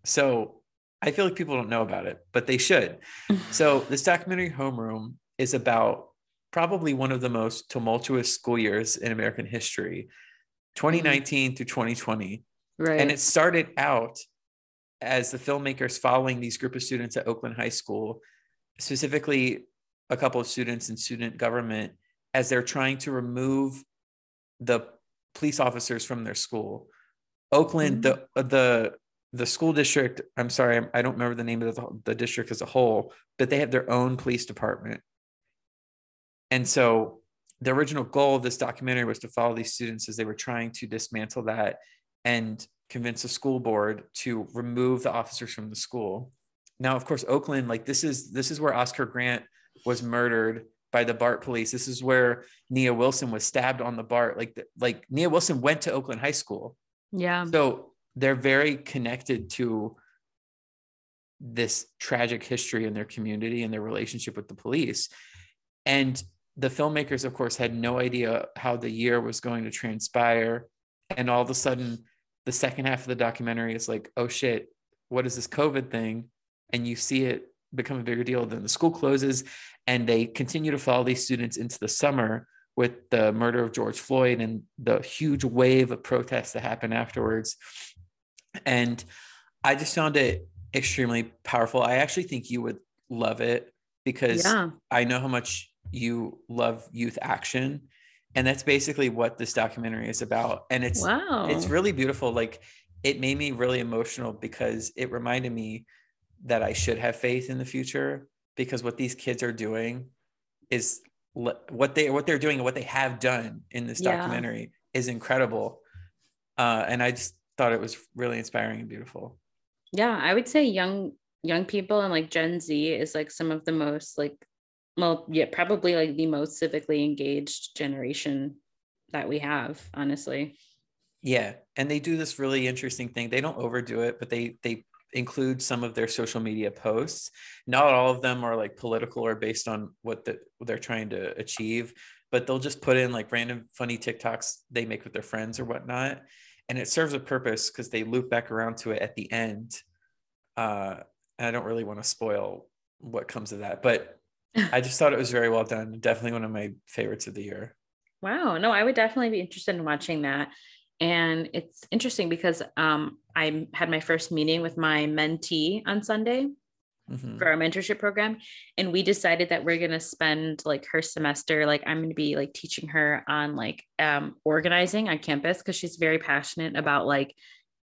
so i feel like people don't know about it but they should. So this documentary homeroom is about probably one of the most tumultuous school years in american history mm-hmm. 2019 to 2020 right. and it started out as the filmmakers following these group of students at oakland high school specifically a couple of students in student government as they're trying to remove the police officers from their school. Oakland mm-hmm. the uh, the the school district i'm sorry i don't remember the name of the, the district as a whole but they have their own police department. And so the original goal of this documentary was to follow these students as they were trying to dismantle that and convince the school board to remove the officers from the school now of course oakland like this is this is where oscar grant was murdered by the bart police this is where nia wilson was stabbed on the bart like like nia wilson went to oakland high school yeah. so they're very connected to this tragic history in their community and their relationship with the police. And the filmmakers, of course, had no idea how the year was going to transpire. And all of a sudden, the second half of the documentary is like, oh shit, what is this COVID thing? And you see it become a bigger deal. Then the school closes and they continue to follow these students into the summer with the murder of George Floyd and the huge wave of protests that happened afterwards. And I just found it extremely powerful. I actually think you would love it because Yeah. I know how much you love youth action. And that's basically what this documentary is about. And it's Wow. it's really beautiful. Like it made me really emotional because it reminded me that I should have faith in the future because what these kids are doing is what they what they're doing and what they have done in this Yeah. documentary is incredible. Uh, and I just thought it was really inspiring and beautiful. yeah i would say young young people and like gen z is like some of the most like well yeah probably like the most civically engaged generation that we have honestly Yeah, and they do this really interesting thing. They don't overdo it, but they they include some of their social media posts. Not all of them are like political or based on what the, what they're trying to achieve, but they'll just put in like random funny TikToks they make with their friends or whatnot, and it serves a purpose because they loop back around to it at the end. Uh, and I don't really want to spoil what comes of that, but I just thought it was very well done. Definitely one of my favorites of the year. Wow. No, I would definitely be interested in watching that. And it's interesting because um, I had my first meeting with my mentee on Sunday Mhm. for our mentorship program. And we decided that we're going to spend like her semester, like I'm going to be like teaching her on like um, organizing on campus because she's very passionate about like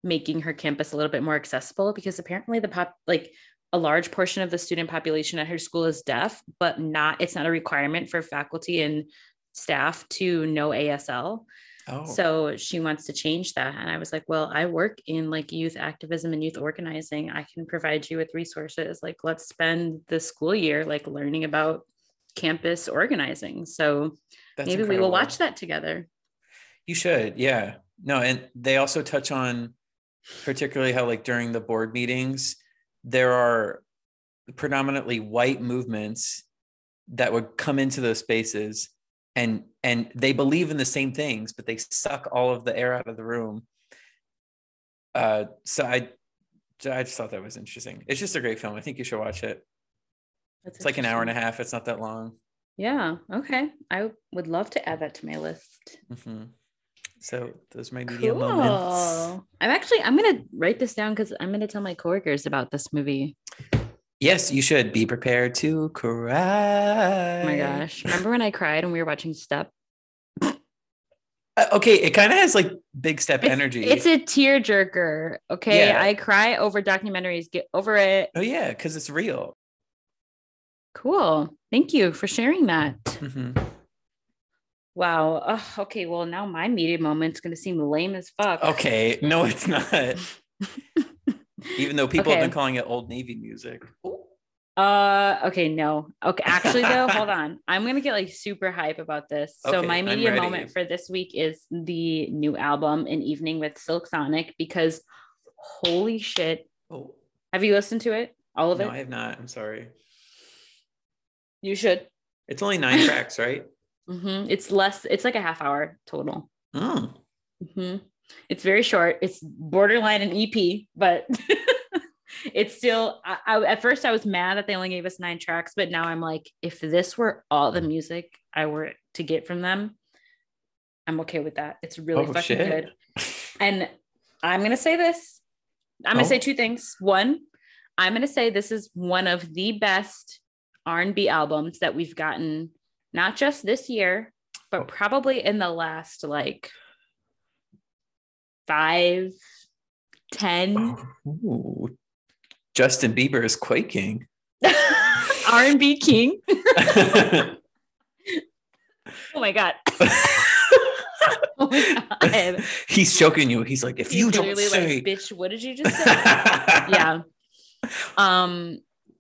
making her campus a little bit more accessible because apparently the pop, like a large portion of the student population at her school is deaf, but not, it's not a requirement for faculty and staff to know ASL. Oh, So she wants to change that. And I was like, well, I work in like youth activism and youth organizing. I can provide you with resources. Like, let's spend the school year like learning about campus organizing. So that's maybe we will watch that together. You should, yeah. No, and they also touch on particularly how like during the board meetings, there are predominantly white movements that would come into those spaces and and they believe in the same things, but they suck all of the air out of the room. Uh so I I just thought that was interesting. It's just a great film. I think you should watch it. That's It's like an hour and a half. It's not that long. Yeah. Okay. I would love to add that to my list. Mhm. So those are my media Cool. moments. I'm actually I'm gonna write this down because I'm gonna tell my coworkers about this movie. Yes, you should be prepared to cry. Oh my gosh. Remember when I cried when we were watching Step? Uh, okay, it kind of has like big step It's- energy. It's a tearjerker. Okay. Yeah. I cry over documentaries. Get over it. oh yeah, because it's real. Cool. Thank you for sharing that. Mhm. Wow. Ugh, okay. Well, now my media moment's going to seem lame as fuck. Okay, no, it's not. Even though people have been calling it old navy music. Oh, Uh okay, no. Okay, actually though, hold on. I'm gonna get like super hype about this. So Okay, my I'm media moment for this week is the new album An Evening with Silk Sonic because holy shit. Oh, Have you listened to it? All of no, it? No, I have not. I'm sorry. You should. It's only nine tracks, right? Hmm It's less, it's like a half hour total. Mm. hmm It's very short. It's borderline an EP, but it's still. I, I, at first, I was mad that they only gave us nine tracks, but now I'm like, if this were all the music I were to get from them, I'm okay with that. It's really Oh, fucking shit. good. And I'm gonna say this. I'm gonna Oh. say two things. One, I'm gonna say this is one of the best R&B albums that we've gotten, not just this year, but Oh. probably in the last like five, ten Ooh. Justin Bieber is quaking. R&B king. oh Oh my god. Oh my god. He's choking you. He's like, if you He's don't say. like, bitch, what did you just say? yeah. Um.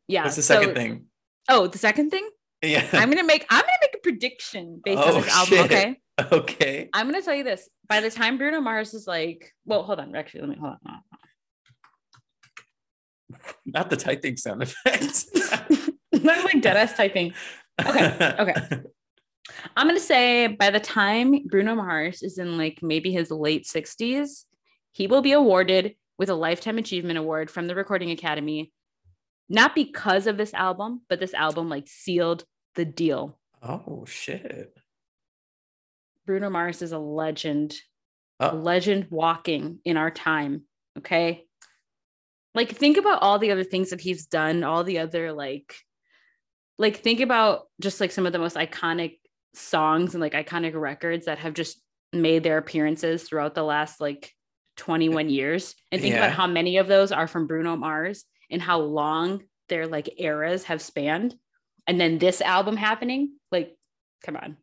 Yeah. What's the so- second thing? Oh, the second thing. Yeah. I'm gonna make. I'm gonna prediction based on Oh, this album. shit. Okay. okay. I'm gonna tell you this. By the time Bruno Mars is like, well, hold on. Actually, let me hold on. Not the typing sound effects. Not like dead ass typing. Okay, okay. I'm gonna say by the time Bruno Mars is in like maybe his late 60s, he will be awarded with a lifetime achievement award from the Recording Academy. Not because of this album, but this album like sealed the deal. Oh shit. Bruno Mars is a legend, a Oh, legend walking in our time. Okay. Like, think about all the other things that he's done, all the other, like, like, think about just like some of the most iconic songs and like iconic records that have just made their appearances throughout the last like 21 years. And think Yeah. about how many of those are from Bruno Mars and how long their like eras have spanned. And then this album happening, like, come on.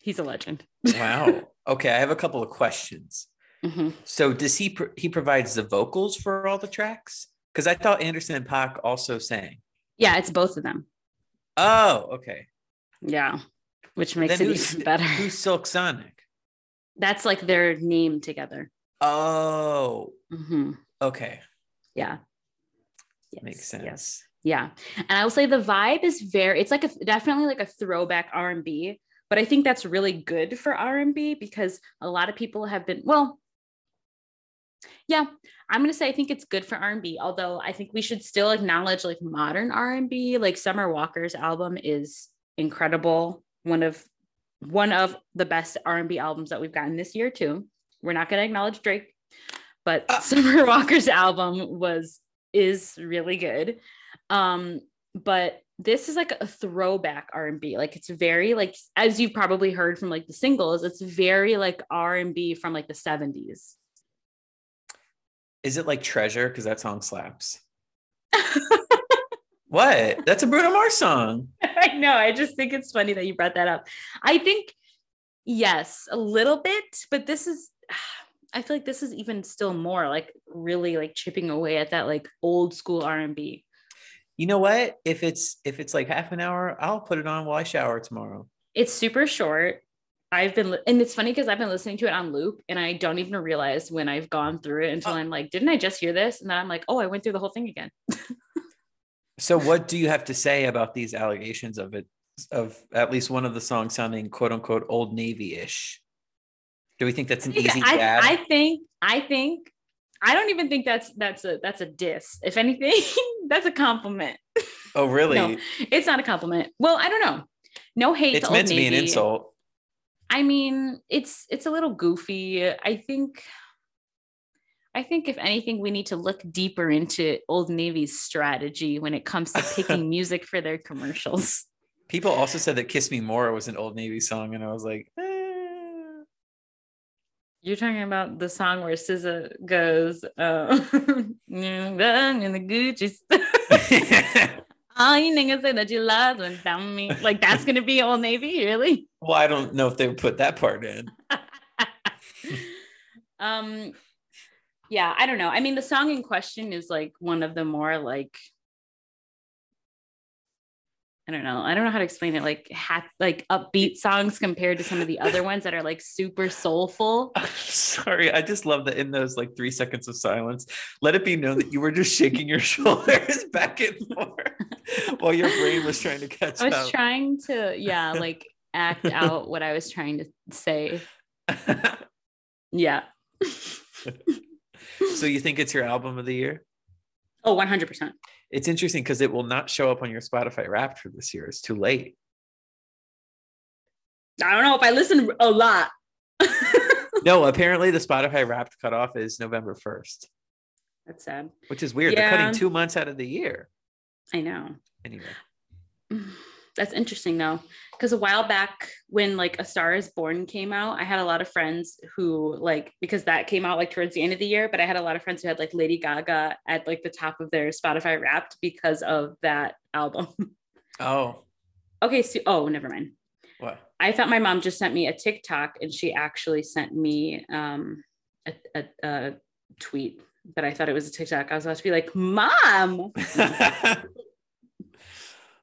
He's a legend. wow. Okay, I have a couple of questions. Mhm. So does he pro- he provides the vocals for all the tracks? Because I thought Anderson and Paak also sang. Yeah, it's both of them. Oh, okay. Yeah, which makes it even better. Who's Silk Sonic? That's like their name together. Oh, Mhm. okay. Yeah. Yes, Makes sense. Yes. Yeah. And I will say the vibe is very, it's like a definitely like a throwback R&B, but I think that's really good for R&B because a lot of people have been, well, yeah, I'm going to say I think it's good for R&B, although I think we should still acknowledge like modern R&B, like Summer Walker's album is incredible. One of one of the best R&B albums that we've gotten this year too. We're not going to acknowledge Drake, but Ah. Summer Walker's album was is really good. Um, but this is like a throwback R&B. Like it's very like as you've probably heard from like the singles, it's very like R&B from like the 70s. Is it like Treasure? Because that song slaps. what? That's a Bruno Mars song. I know. I just think it's funny that you brought that up. I think yes, a little bit, but this is I feel like this is even still more like really like chipping away at that like old school R&B. You know what? If it's if it's like half an hour, I'll put it on while I shower tomorrow. It's super short. I've been, li- and it's funny because I've been listening to it on loop and I don't even realize when I've gone through it until Oh. I'm like, didn't I just hear this? And then I'm like, oh, I went through the whole thing again. So what do you have to say about these allegations of it of at least one of the songs sounding quote unquote old navy-ish? Do we think that's an easy I, jab? I think, I think, I don't even think that's that's a that's a diss. If anything, that's a compliment. oh really? No, it's not a compliment. Well, I don't know. No hate. it's to meant Old to be an insult. I mean, it's it's a little goofy. I think I think if anything, we need to look deeper into Old Navy's strategy when it comes to picking music for their commercials. People also said that Kiss Me More was an old Navy song, and I was like, eh. You're talking about the song where SZA goes, uh, in the Gucci. All you niggas say that you lied when down me. Like that's gonna be Old Navy, really? well, I don't know if they would put that part in. um yeah i don't know i mean the song in question is like one of the more like I don't know. I don't know how to explain it. Like ha- like upbeat songs compared to some of the other ones that are like super soulful. Sorry, I just love that in those like three seconds of silence, let it be known that you were just shaking your shoulders back and forth while your brain was trying to catch I was up. trying to, yeah, like act out what I was trying to say. Yeah. so you think it's your album of the year? Oh, 100%. It's interesting because it will not show up on your Spotify Wrapped for this year. It's too late. I don't know if I listen a lot. No, apparently the Spotify Wrapped cutoff is November 1st, That's sad. which is weird. They're cutting two months out of the year. I know. Anyway. That's interesting though, because a while back when like A Star Is Born came out, I had a lot of friends who like because that came out like towards the end of the year, but I had a lot of friends who had like Lady Gaga at like the top of their Spotify Wrapped because of that album. Oh, okay, so oh, never mind. what? I thought my mom just sent me a TikTok and she actually sent me um a, a, a tweet, but I thought it was a TikTok. I was about to be like, Mom.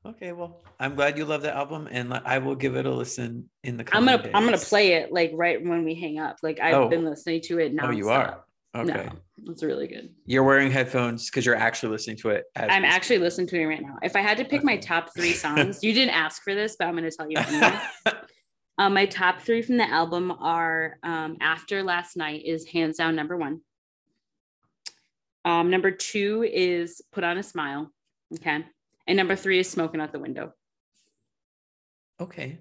okay, well, I'm glad you love the album, and I will give it a listen in the. I'm gonna I'm gonna play it like right when we hang up. Like I've Oh. been listening to it now. Oh, you are. Okay, No, it's really good. you're wearing headphones because you're actually listening to it. As I'm actually listening to it right now. If I had to pick my top three songs, you didn't ask for this, but I'm to tell you anyway. um, my top three from the album are um, After Last Night is hands down number one. Um, number two is Put on a Smile. Okay. And number three is Smoking Out the Window. okay.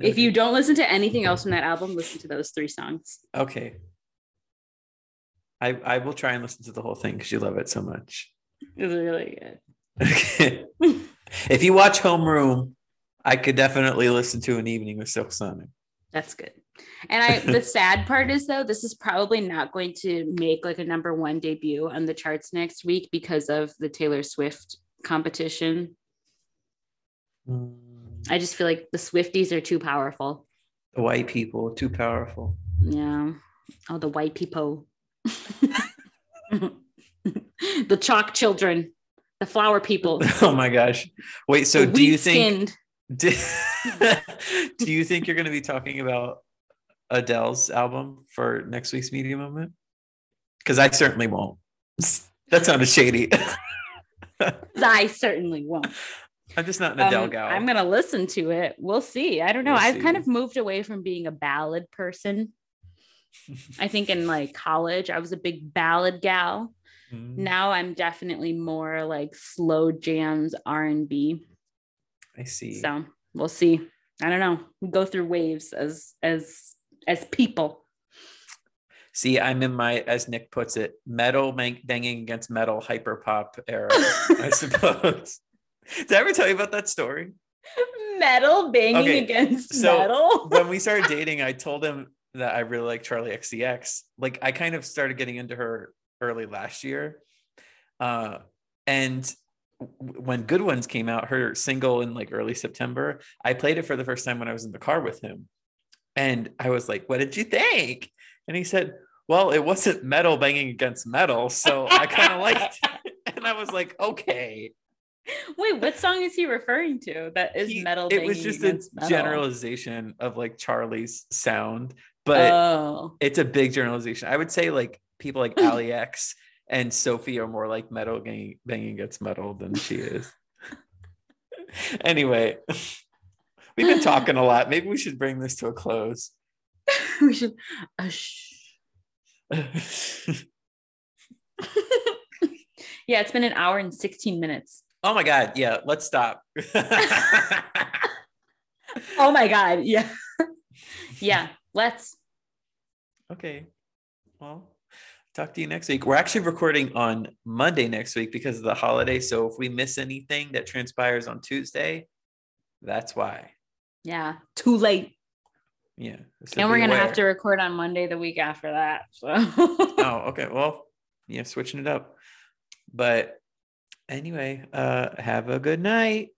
If you don't listen to anything else from that album, listen to those three songs. okay, I I will try and listen to the whole thing because you love it so much. It's really good. Okay. if you watch Homeroom, I could definitely listen to an evening with Silk Sonic. That's good. And I the sad part is though, this is probably not going to make like a number one debut on the charts next week because of the Taylor Swift competition. Mm. I just feel like the Swifties are too powerful. The white people too powerful. Yeah. Oh, the white people. the chalk children, the flower people. Oh my gosh! Wait, so the do you think? Do, do you think you're going to be talking about Adele's album for next week's media moment? Because I certainly won't. That sounded shady. I certainly won't. I'm just not an Adele Um, gal. I'm gonna listen to it. We'll see. I don't know. We'll I've kind of moved away from being a ballad person. I think in like college, I was a big ballad gal. Mm, Now I'm definitely more like slow jams, R and B. I see. So we'll see. I don't know. We go through waves as as as people. See, I'm in my, as Nick puts it, metal bang- banging against metal hyper pop era, I suppose. Did I ever tell you about that story? metal banging Okay, against so metal. when we started dating, I told him that I really like Charli XCX. Like I kind of started getting into her early last year. Uh, and w- when Good Ones came out, her single in like early September, I played it for the first time when I was in the car with him. And I was like, what did you think? And he said, well, it wasn't metal banging against metal. So I kind of liked it. And I was like, okay. Wait, what song is he referring to? That is He- metal. it was just a metal? generalization of like Charli's sound. But oh, it's a big generalization. I would say like people like Allie X and Sophie are more like metal banging, banging against metal than she is. anyway, we've been talking a lot. Maybe we should bring this to a close. we should. Uh, shh. yeah, it's been an hour and 16 minutes. oh my God. Yeah, let's stop. Oh my God. Yeah. yeah, let's. okay. Well, talk to you next week. We're actually recording on Monday next week because of the holiday. So if we miss anything that transpires on Tuesday, that's why. Yeah, too late. Yeah. and we're going to have to record on Monday the week after that. So, oh, okay. Well, yeah, switching it up. But anyway, uh have a good night.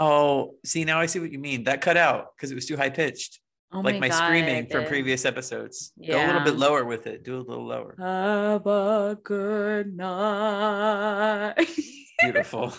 Oh, see now I see what you mean. That cut out because it was too high pitched. Oh like my, screaming from previous episodes. Go a little bit lower with it. Do a little lower. Have a good night. Beautiful.